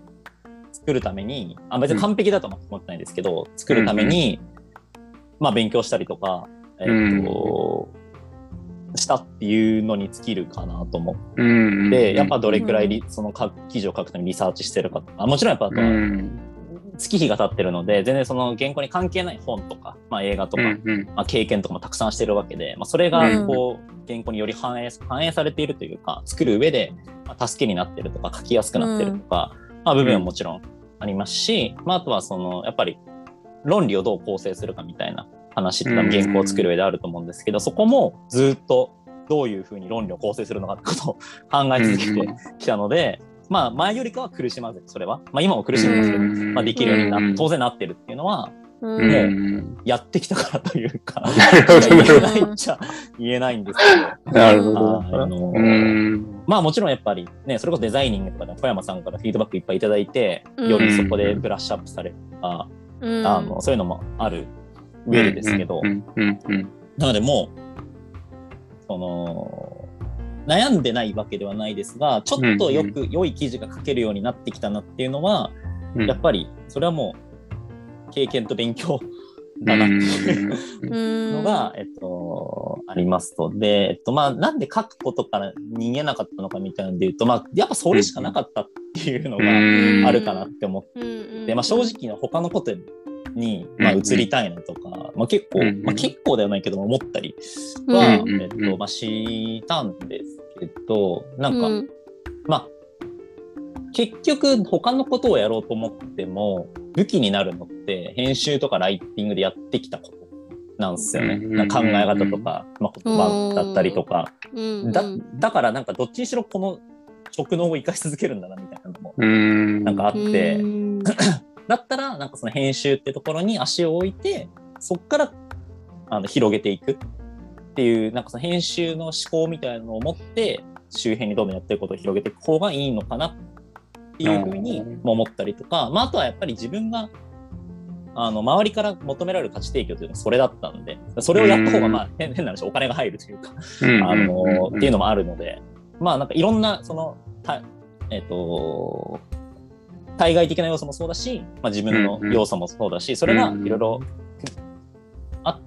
作るために、あ別に完璧だとは思ってないですけど、作るために、まあ勉強したりとか、えっと、したっていうのに尽きるかなと思うんうんって、やっぱどれくらいその記事を書くためにリサーチしてるかとか、もちろんやっぱあとはうん。月日が経ってるので、全然その原稿に関係ない本とか、まあ映画とか、うんうん。まあ、経験とかもたくさんしてるわけで、まあ、それがこう、原稿により反映反映されているというか作る上で、まあ、助けになってるとか書きやすくなってるとか、まあ、部分はもちろんありますし、まあ、あとはそのやっぱり論理をどう構成するかみたいな話って多分原稿を作る上であると思うんですけど、そこもずっとどういうふうに論理を構成するのかってことを考え続けてきたので、まあ前よりかは苦しまずそれは、まあ、今も苦しみますけど、うんまあ、できるようになうん当然なってるっていうのはうん。うんうん。やってきたからというか。なるほど言えないっちゃ言えないんですけど。なるほど。あのうん。まあもちろんやっぱりね、それこそデザイニングとかで小山さんからフィードバックいっぱいいただいて、うん。よりそこでブラッシュアップされるとか、うん。あのそういうのもある上でですけど、うんうんうんなのでもう、その、悩んでないわけではないですが、ちょっとよく、良い記事が書けるようになってきたなっていうのは、うん。やっぱりそれはもう経験と勉強だなっていううん。のが、えっと、ありますと。で、えっと、まあ、なんで書くことから逃げなかったのかみたいなんで言うと、まあ、やっぱそれしかなかったっていうのがうん。あるかなって思って、うんで、まあ、正直な他のことに、まあ、移りたいなとか、まあ、結構、うんまあ、結構ではないけど、思ったりは、うんえっと、まあ、したんですけど、なんか、うん。まあ、結局他のことをやろうと思っても武器になるのって編集とかライティングでやってきたことなんですよね。うんな考え方とか、まあ、言葉だったりとか。うん。だだからなんかどっちにしろこの職能を生かし続けるんだなみたいなのもうん。なんかあって、うん。だったらなんかその編集ってところに足を置いてそっからあの広げていくっていうなんかその編集の思考みたいなのを持って周辺にどんどんやってることを広げていく方がいいのかなっていうふうに思ったりとか、まあ、あとはやっぱり自分があの周りから求められる価値提供というのはそれだったんでそれをやった方がまあ変変な話お金が入るというかあのっていうのもあるのでまあなんかいろんなそのたえっ、と対外的な要素もそうだし、まあ、自分の要素もそうだし、それがいろいろあっ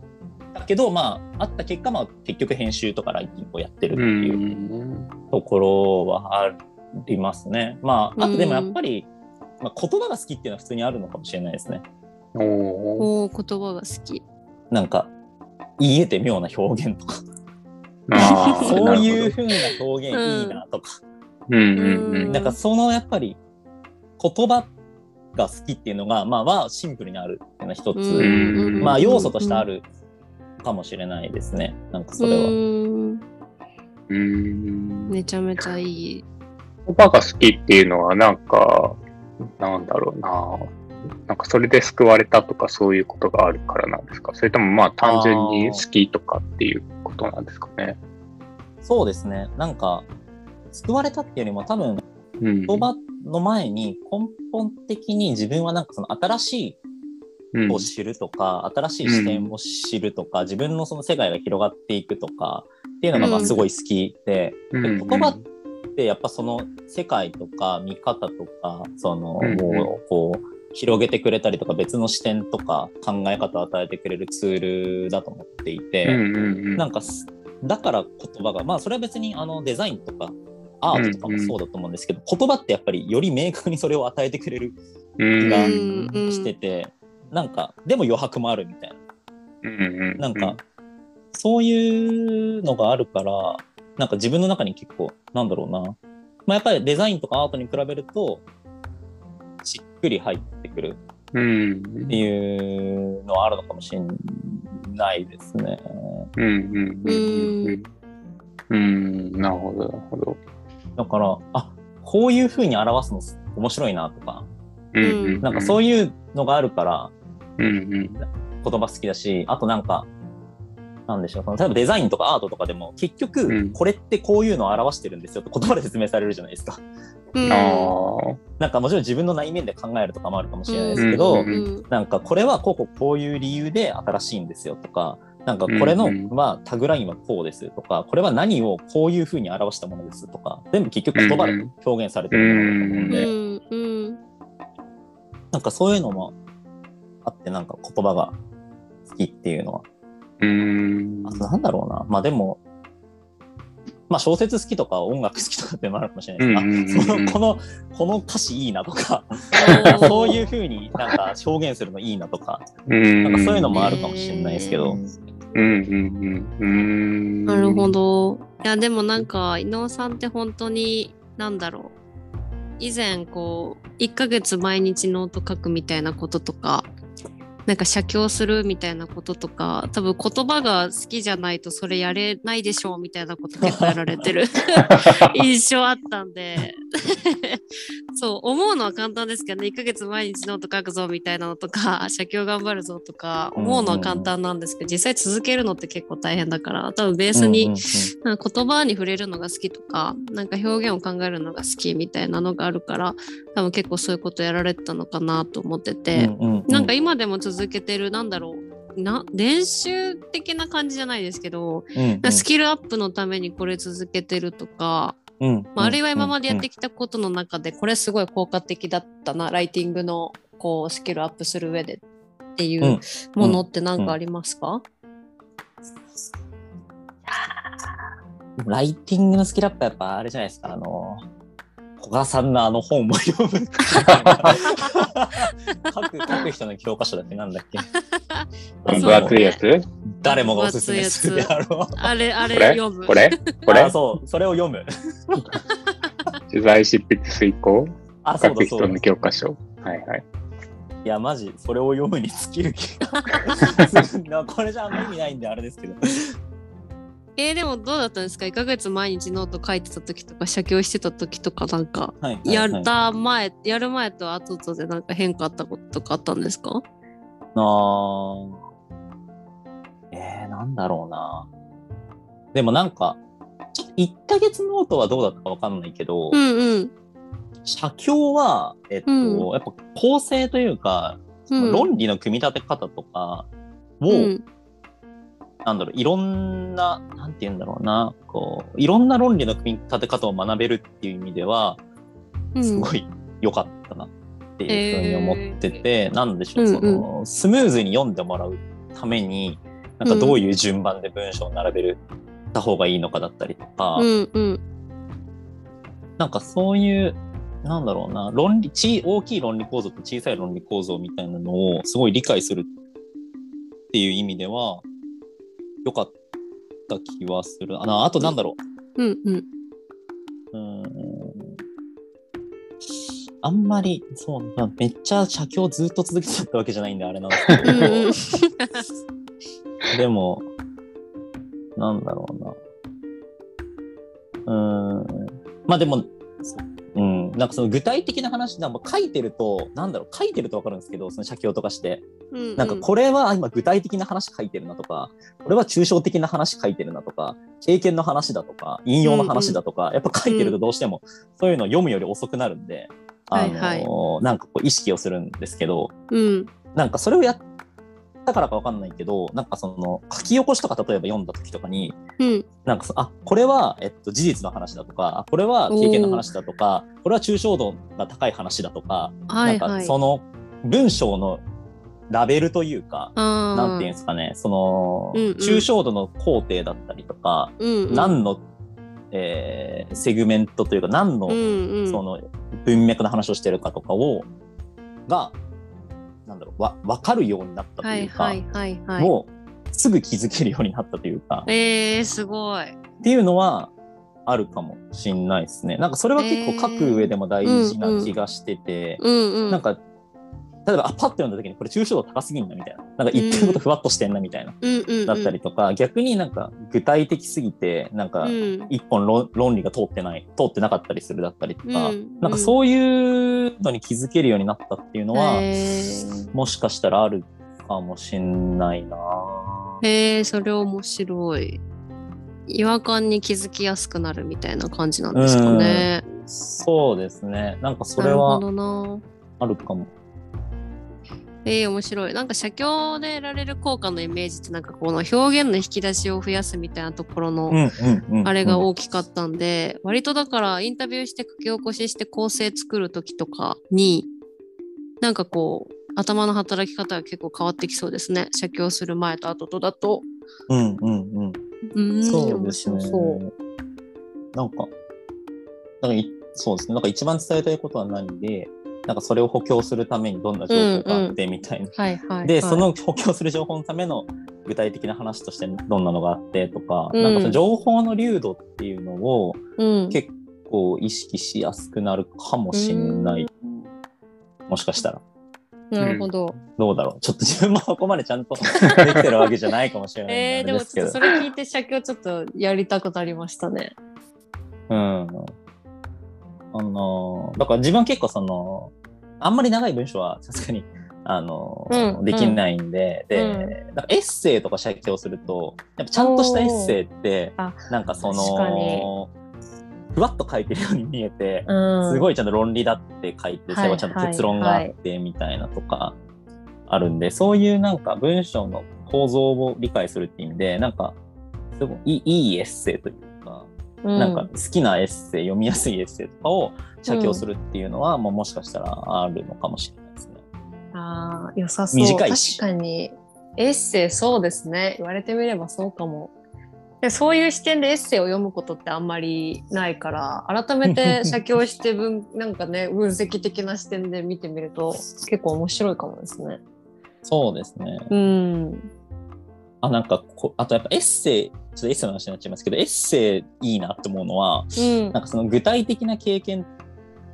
たけど、まあ、あった結果、まあ、結局編集とかライティングをやってるっていうところはありますね。まあ、あとでもやっぱり、まあ、言葉が好きっていうのは普通にあるのかもしれないですね。おお言葉が好き。なんか言えて妙な表現とか。そういうふうな表現いいなとか。うんうんうん、なんかそのやっぱり言葉が好きっていうのが、まあ、はシンプルにあるっていうのは一つ、まあ、要素としてあるかもしれないですね。なんかそれは。うんめちゃめちゃいい。言葉が好きっていうのは、なんか、なんだろうな。なんかそれで救われたとかそういうことがあるからなんですか？それともまあ単純に好きとかっていうことなんですかね？そうですね。なんか救われたっていうよりも多分言葉の前に根本的に自分はなんかその新しいを知るとか、うん、新しい視点を知るとか、うん、自分のその世界が広がっていくとかっていうのがまあすごい好きでうん、で言葉ってやっぱその世界とか見方とかそのもうこう広げてくれたりとか別の視点とか考え方を与えてくれるツールだと思っていて、なんかだから言葉がまあそれは別にあのデザインとかアートとかもそうだと思うんですけど、うんうん、言葉ってやっぱりより明確にそれを与えてくれる気がしてて、うん、なんかでも余白もあるみたいな、うんうん、なんかそういうのがあるからなんか自分の中に結構なんだろうな、まあ、やっぱりデザインとかアートに比べるとくり入ってくるっていうのはあるのかもしれないですね。うんうんうん。うん。うん、なるほど、なるほど。だから、あこういうふうに表すの面白いなとか、うん、なんかそういうのがあるから、うんうん、言葉好きだし、あとなんか、なんでしょう、例えばデザインとかアートとかでも、結局、これってこういうのを表してるんですよ。って言葉で説明されるじゃないですか。うん、なんかもちろん自分の内面で考えるとかもあるかもしれないですけど、うんうんうん、なんかこれはこうこうこういう理由で新しいんですよとか、なんかこれの、まあ、タグラインはこうですとか、これは何をこういうふうに表したものですとか、全部結局言葉で表現されてるものだと思うんで、なんかそういうのもあって、なんか言葉が好きっていうのは。うん。あとなんだろうな。まあでも、まあ小説好きとか音楽好きとかってもあるかもしれないです。が、そのこのこの歌詞いいなとか。そういうふうになんか表現するのいいなとか。なんかそういうのもあるかもしれないですけど、うんうんうん。なるほど。いやでもなんか伊能さんって本当に何だろう。以前こう1ヶ月毎日ノート書くみたいなこととかなんか写経するみたいなこととか多分言葉が好きじゃないとそれやれないでしょうみたいなこと結構やられてる 印象あったんで。そう思うのは簡単ですけどね。1ヶ月毎日ノート書くぞみたいなのとか写経頑張るぞとか思うのは簡単なんですけど実際続けるのって結構大変だから多分ベースになんか言葉に触れるのが好きとかなんか表現を考えるのが好きみたいなのがあるから多分結構そういうことやられてたのかなと思ってて、なんか今でも続続けてるなんだろう。な練習的な感じじゃないですけど、うんうん、スキルアップのためにこれ続けてるとか、うんまあ、あるいは今までやってきたことの中でこれすごい効果的だったなライティングのこうスキルアップする上でっていうものって何かありますか、ライティングのスキルアップはやっぱあれじゃないですかあの古賀さんのあの本も読む書く書く人の教科書だっけなんだっけ？分厚いやつ？誰もがおすすめするであろう。あれ、あれ読む。これ？これ？そう、それを読む。取材執筆遂行？あ、そうだそうだ。の教科書？はいはい。いや、マジ、それを読むに尽きる気が これじゃあんま意味ないんであれですけど。えー、でもどうだったんですか ?1 ヶ月毎日ノート書いてた時とか写経してた時とかなんか、やった前、やる前と後とでなんか変化あったこととかあったんですか？あーえー、なんだろうな。でもなんか、ちょっと1ヶ月ノートはどうだったかわかんないけど、うんうん、写経は、えっと、うん、やっぱ構成というか、その論理の組み立て方とかを、うんなんだろう、いろんな、なんて言うんだろうな、こう、いろんな論理の組み立て方を学べるっていう意味では、うん。すごい良かったなっていうふうに思ってて、なんでしょう、うんその、スムーズに読んでもらうために、なんかどういう順番で文章を並べる、た方がいいのかだったりとか、うんうん。なんかそういう、なんだろうな、論理、ち大きい論理構造と小さい論理構造みたいなのをすごい理解するっていう意味では、良かった気はする。あのあとなんだろうんうんう。うーん。あんまり、そう、まあめっちゃ写経ずっと続けちゃったわけじゃないんで、あれなんですけうんうんど、でも、なんだろうな。うーん。まあでも、うん、なんかその具体的な話なんか書いてると、なんだろう、書いてると分かるんですけど、その写経とかして、うんなんかこれは今具体的な話書いてるなとか、これは抽象的な話書いてるなとか、経験の話だとか、引用の話だとか、やっぱ書いてるとどうしてもそういうのを読むより遅くなるんで、あのーはいなんかこう意識をするんですけど、うん。なんかそれをやったからかわかんないけど、なんかその書き起こしとか例えば読んだ時とかに、うん。なんかそあこれは、えっと、事実の話だとか、あこれは経験の話だとか、これは抽象度が高い話だとか、はいはい。なんかその文章のラベルというか、なんていうんですかね、その、うんうん。抽象度の工程だったりとか、うんうん。何の、えーセグメントというか、何の、うんうん。その文脈の話をしてるかとかを、が、なんだろう、わ、わかるようになったというか、はいはいはいはい。もう、すぐ気づけるようになったというか、えー、すごい。っていうのは、あるかもしんないですね。なんかそれは結構書く上でも大事な気がしてて、うんうん。なんか、例えば、あ、パッと読んだ時にこれ抽象度高すぎんなみたいな。なんか言ってることふわっとしてんなみたいな。だったりとか、逆になんか具体的すぎて、なんかうん。一本論論理が通ってない、通ってなかったりするだったりとか、うんなんかそういうのに気づけるようになったっていうのは、もしかしたらあるかもしんないな。へえそれ面白い。違和感に気づきやすくなるみたいな感じなんですかね。そうですね。なんかそれはあるかも。えー、面白い。なんか写経で得られる効果のイメージってなんかこの表現の引き出しを増やすみたいなところの。あれが大きかったんで、割とだからインタビューして書き起こしして構成作る時とかになんかこう頭の働き方が結構変わってきそうですね。写経する前と後とだと。うんうんうん。うーんそうですね。なんか、なんかいそうですね。なんか一番伝えたいことは何で、なんかそれを補強するためにどんな情報があってみたいな。で、その補強する情報のための具体的な話としてどんなのがあってとか、うんなんかその情報の流度っていうのをうん、結構意識しやすくなるかもしんない。もしかしたら。なるほど。どうだろう。ちょっと自分もそこまでちゃんとできてるわけじゃないかもしれないえー、んでもちょっと。それ聞いて写経ちょっとやりたくなりましたね。うん。あの、だから自分は結構その、あんまり長い文章はさすがに、あの、うんできないんで、で、うん。なんかエッセイとか写経すると、やっぱちゃんとしたエッセイってあ、なんかその、ふわっと書いてるように見えて、うん、すごいちゃんと論理だって書いて、はい最後ちゃんと結論があってみたいなとかあるんで、そういうなんか文章の構造を理解するっていう意味で、なんか、すごいいいいいエッセイというなんか好きなエッセイ、読みやすいエッセイとかを写経するっていうのは、もうもしかしたらあるのかもしれないですね。あー良さそう。短いし確かに。エッセイそうですね。言われてみればそうかも。でそういう視点でエッセイを読むことってあんまりないから改めて 写経して分なんかね分析的な視点で見てみると結構面白いかもですね。そうですね。うん。あ、なんかこ、あとやっぱエッセイ、ちょっとエッセイの話になっちゃいますけど、エッセイいいなって思うのは、うん。なんかその具体的な経験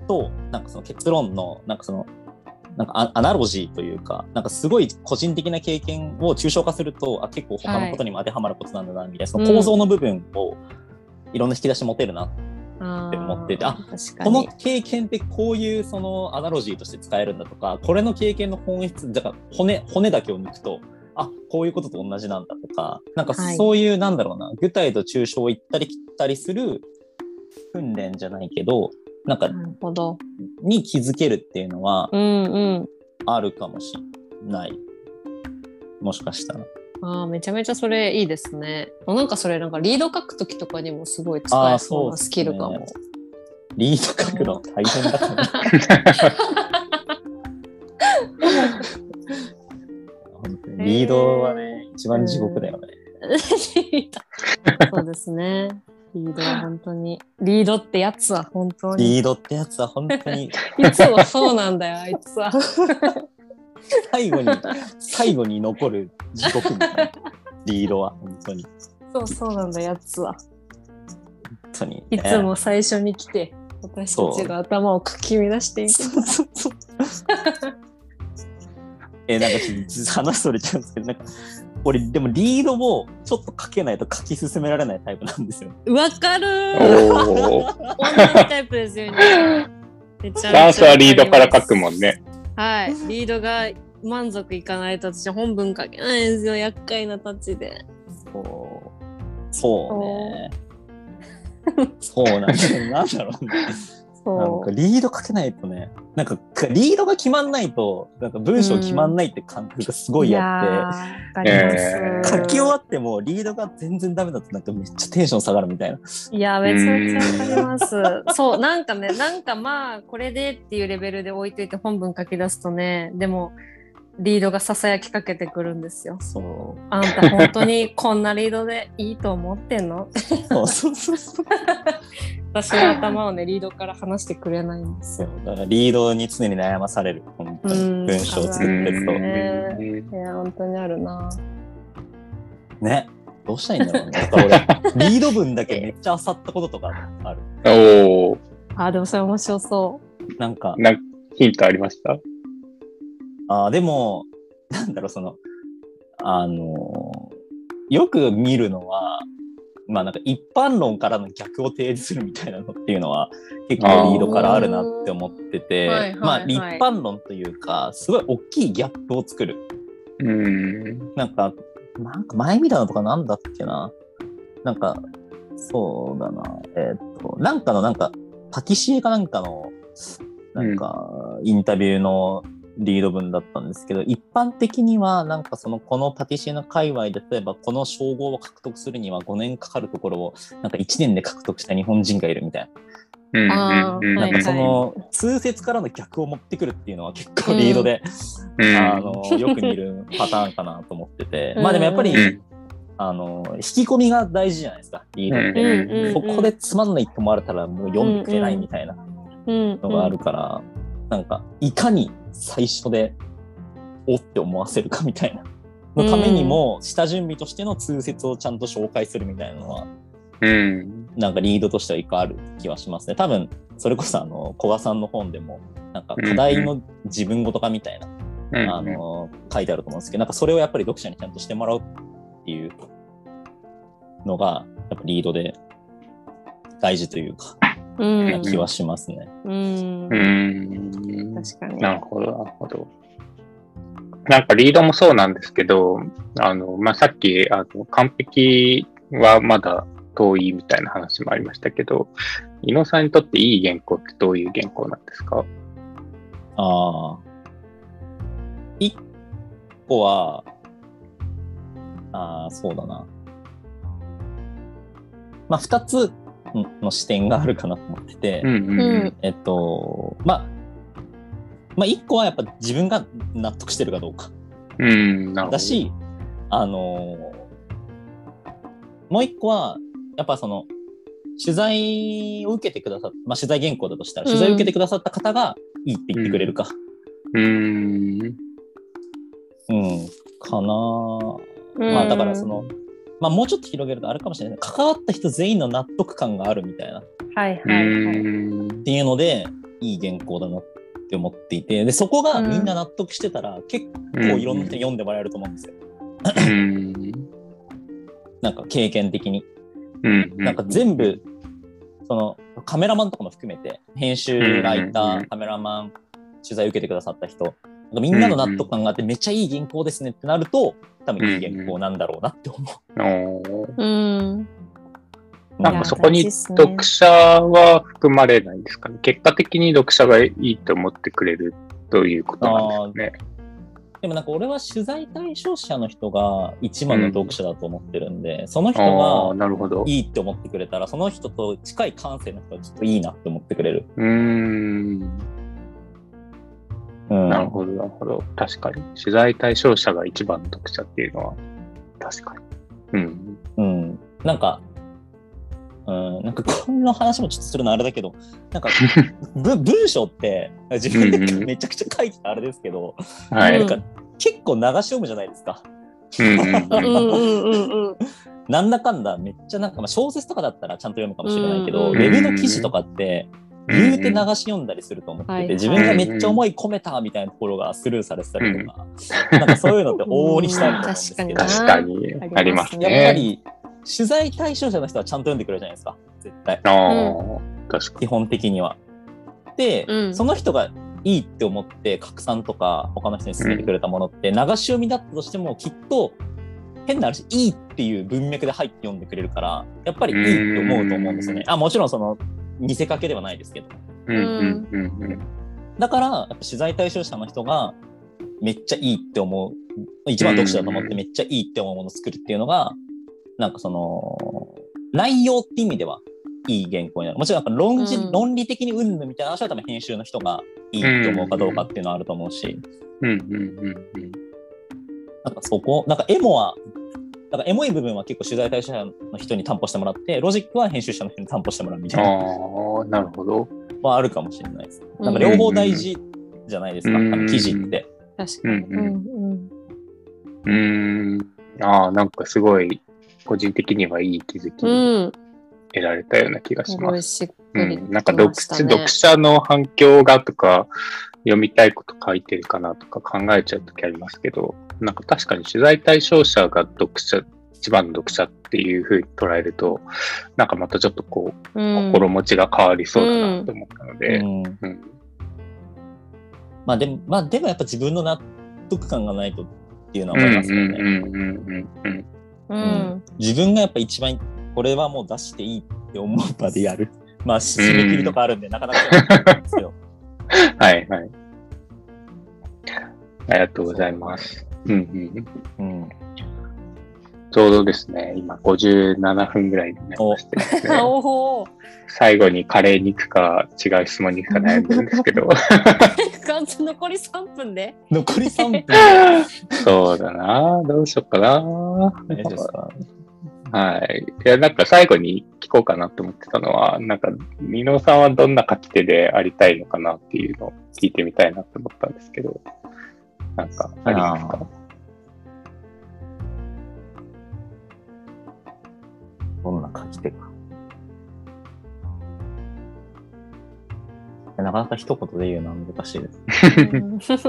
と、なんかその結論の、なんかその、なんかアアナロジーというか、なんかすごい個人的な経験を抽象化すると、あ、結構他のことにも当てはまることなんだな、みたいな、その構造の部分をいろんな引き出し持てるなって思っててあ確かこのに。経験ってこういうそのアナロジーとして使えるんだとか、これの経験の本質、だから骨、骨だけを抜くと、あ、こういうことと同じなんだとか、なんかはいそういう、なんだろうな、具体と抽象を行ったり来たりする訓練じゃないけど、なんかなるほど。に気づけるっていうのはうんうん。あるかもしない。もしかしたら。ああ、めちゃめちゃそれいいですね。あなんかそれなんかリード書くときとかにもすごい使えそうなスキルかも。リード書くの大変だから。リードはね、一番地獄だよね。そうですね。リードは本当に。リードってやつは本当に。リードってやつは本当にいつもそうなんだよ、あいつは。最後に、最後に残る地獄みたいな。リードは本当に。そうそうなんだ、やつは。本当に、いつも最初に来て、私たちが頭をかき乱していく。そうそうそう。え、なんかちょっと 話それちゃうんですけど、なんか、俺、でもリードをちょっと書けないと書き進められないタイプなんですよ。わかるー。同じタイプですよね。めちダンスはリードから書くもんね。はい。リードが満足いかないと私本文書けないんですよ。厄介なタッチで。そう。そうね。そうなんだよ。なんだろうね。なんそかリード書けないとね、なんかリードが決まんないと、なんか文章決まんないって感覚がすごう。いあって、やーわかります。書き終わってもリードが全然ダメだとなんかめっちゃテンション下がるみたいな。いや、めちゃめちゃわかります。そう、なんかね、なんかまあ、これでっていうレベルで置いといて本文書き出すとね、でも、リードがささやきかけてくるんですよ。そあんた本当にこんなリードでいいと思ってんの？う。そうそうそうそう。私の頭をね、リードから話してくれないんですよ。だからリードに常に悩まされる。本当うんに文章を作ってるとう。んねいや、本当にあるな。ね。どうしたらいいんだろうね。俺、リード文だけめっちゃ漁ったこととかある。おお。あ、でもそれ面白そなんか、なんかヒントありました？あーでも、なんだろう、その、あのーよく見るのは、まあなんか一般論からの逆を提示するみたいなのっていうのは結構リードからあるなって思ってて、あーはいはいまあはい一般論というか、すごい大きいギャップを作る。うん。なんか、なんか前見たのとかなんだっけな。なんか、そうだな。えーっと、なんかのなんか、パティシエかなんかの、なんか、インタビューのリード文だったんですけど、一般的には、なんかその、このパティシエの界隈で、例えばこの称号を獲得するには5年かかるところを、なんか1年で獲得した日本人がいるみたいな。なんかそはい。の、通説からの逆を持ってくるっていうのは結構リードで、うん。あの、よく見るパターンかなと思ってて、うん。まあでもやっぱり、うん。あの、引き込みが大事じゃないですか、リードって。うんうんうん。そこでつまんないって思われたらもう読んでくれないみたいなうん。のがあるから、なんか、いかに最初で、おって思わせるかみたいな。のためにも、下準備としての通説をちゃんと紹介するみたいなのは、うん。なんかリードとしては一個ある気はしますね。多分、それこそあの、古賀さんの本でも、なんか課題の自分ごとかみたいな、うんあの、書いてあると思うんですけど、なんかそれをやっぱり読者にちゃんとしてもらうっていうのが、やっぱリードで大事というか、うんな気はしますね。うんう。ん。確かに。なるほど、なるほど。なんかリードもそうなんですけど、あの、まあ、さっき、あの、完璧はまだ遠いみたいな話もありましたけど、伊野さんにとっていい原稿ってどういう原稿なんですか？ああ。一個は、ああ、そうだな。まあ、二つの視点があるかなと思ってて、うんうんうんえっと、まあ、まあ、一個はやっぱ自分が納得してるかどうか。うん。なるほど。だし、あのーもう一個は、やっぱその、取材を受けてくださっまあ、取材原稿だとしたら、取材を受けてくださった方がいいって言ってくれるか。うん。うん、かなうんまあだからその、まあもうちょっと広げるとあるかもしれない。関わった人全員の納得感があるみたいなっうはいはいはい。ん。ていうので、いい原稿だなって思っていて、で、そこがみんな納得してたら、結構いろんな人に読んでもらえると思うんですよ。うん。なんか経験的に。うん。なんか全部、そのカメラマンとかも含めて、編集ライタうんー、カメラマン、取材受けてくださった人、みんなの納得感があって、めっちゃいい原稿ですねってなると、多分いい原稿なんだろうなって思う。おーうん。なんかそこに読者は含まれないんですかね。結果的に読者がいいと思ってくれるということなんですかね。でもなんか俺は取材対象者の人が一番の読者だと思ってるんで、その人がなるほど。いいって思ってくれたら、その人と近い感性の人はちょっといいなって思ってくれる。うーん。うん。なるほど、なるほど。確かに。取材対象者が一番の読者っていうのは、確かに。うん。うん。なんか、うん、なんかこの話もちょっとするのあれだけど、なんか ぶ文章って自分でうんうんめちゃくちゃ書いてたあれですけど、はい。なんか結構流し読むじゃないですか。うんうんうんうんうんうん。なんだかんだめっちゃなんか、まあ、小説とかだったらちゃんと読むかもしれないけど、うんウェブの記事とかって言うて流し読んだりすると思ってて、はい自分がめっちゃ思い込めたみたいなところがスルーされてたりとか、なんかそういうのって往々にしたいと思うんですけど、うん。確かに、ありますやっね。ぱり取材対象者の人はちゃんと読んでくれるじゃないですか、絶対。ああ、確か基本的には。で、うん。その人がいいって思って拡散とか他の人に勧めてくれたものって流し読みだったとしてもきっと変な話いいっていう文脈で入って読んでくれるからやっぱりいいって思うと思うんですよね。あもちろんその見せかけではないですけど。に。うんうんうんうん。だからやっぱ取材対象者の人がめっちゃいいって思う一番読者だと思ってめっちゃいいって思うものを作るっていうのがなんかその内容って意味ではいい原稿になるもちろんなんか論じ、うん論理的にうんぬんみたいな話は多分編集の人がいいって思うかどうかっていうのはあると思うし、うんうんうんうん。なんかそこなんかエモはなんかエモい部分は結構取材対象者の人に担保してもらってロジックは編集者の人に担保してもらうみたいなああ、なるほど。はあるかもしれないです。うんなんか両方大事じゃないですか、うんあの記事って。確かに。うんうん。うんうーん。ああ、なんかすごい、個人的にはいい気づき。得られたような気がすします。ごいしっくりうん、なんかき読読者の反響がとか、読みたいこと書いてるかなとか考えちゃうときありますけど、なんか確かに取材対象者が読者、一番の読者っていうふうに捉えると、なんかまたちょっとこう、うん。心持ちが変わりそうだなと思ったので、うん。うん。まあでも、まあでもやっぱ自分の納得感がないとっていうのは思いますよね。自分がやっぱ一番これはもう出していいって思う場でやる。まあ締め切りとかあるんで、なかなかなんですけど。はいはい。ありがとうございます。うんうん、うん。ちょうどですね、今57分ぐらいになりましてですね。最後にカレーに行くか違う質問に行くか悩んでるんですけど、完全残り3分で。残り3分そうだなどうしようかなはい。いや、なんか最後に聞こうかなと思ってたのは、なんか、美濃さんはどんな書き手でありたいのかなっていうのを聞いてみたいなと思ったんですけど、なんか、ありますか？どんな書き手か。なかなか一言で言うのは難しいです。書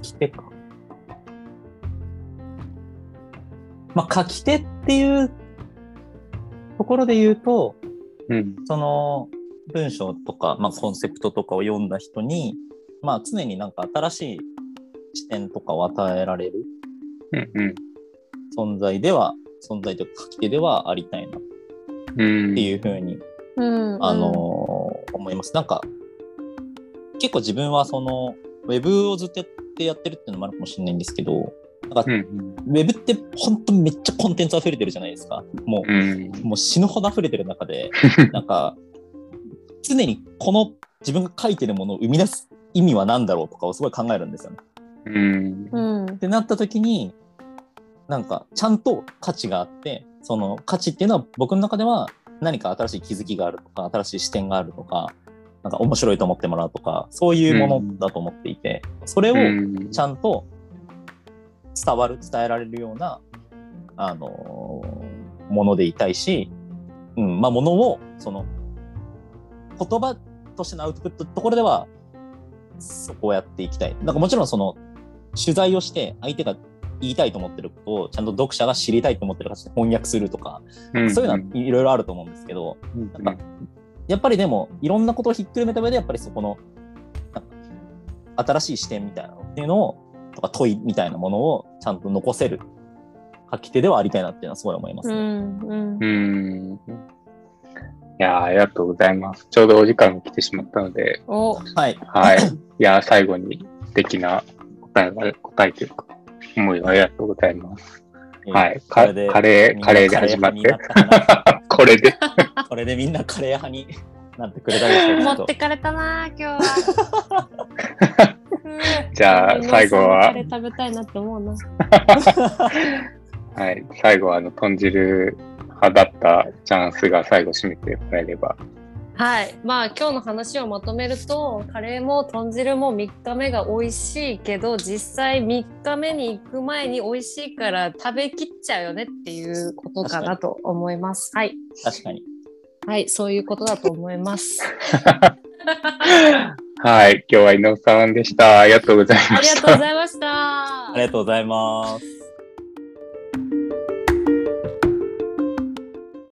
き手か。まあ書き手っていうところで言うと、うん。その文章とか、まあ、コンセプトとかを読んだ人に、まあ、常になんか新しい視点とかを与えられるうん。うん。存在では、存在というか書き手ではありたいなっうん。ていうふうに、うん。あのー思います。なんか、結構自分はその、ウェブをずっとやってやってるっていうのもあるかもしれないんですけど、なんか、うん。ウェブって本当めっちゃコンテンツ溢れてるじゃないですか。もう、うん。もう死ぬほど溢れてる中で、なんか、常にこの自分が書いてるものを生み出す意味は何だろうとかをすごい考えるんですよね。うん。うん。ってなった時に、なんか、ちゃんと価値があって、その価値っていうのは僕の中では何か新しい気づきがあるとか、新しい視点があるとか、なんか面白いと思ってもらうとか、そういうものだと思っていて、それをうんちゃんと伝わる、伝えられるような、あのーものでいたいし、うん、まあ、ものを、その、言葉としてのアウトプットところでは、そこをやっていきたい。なんかもちろんその、取材をして相手が言いたいと思ってることをちゃんと読者が知りたいと思ってる形で翻訳するとか、そういうのはいろいろあると思うんですけど、うんなんかやっぱりでもいろんなことをひっくるめた上でやっぱりそこの新しい視点みたいなのっていうのをとか問いみたいなものをちゃんと残せる書き手ではありたいなっていうのはすごい思いますね。うん。うんう。ん。いやーありがとうございます。ちょうどお時間が来てしまったので、お。はい。はい。いやー最後に敵な答えが、答えというか、思いをありがとうございます。えーはい。カレー、カレーで始まって これで。これでみんなカレー派になってくれたでしょう 持かってかれたな今日は。じゃあ最後はカレー食べたいなって思うな。はい。最後は、あの、豚汁派だったチャンスが最後締めてもらえれば。はい。まあ今日の話をまとめると、カレーも豚汁も3日目が美味しいけど、実際3日目に行く前に美味しいから食べきっちゃうよねっていうことかなと思います。はい。確かに。はい、そういうことだと思います。はい。今日は井上さんでした。ありがとうございありました。がとうございましたあり。がとうございます。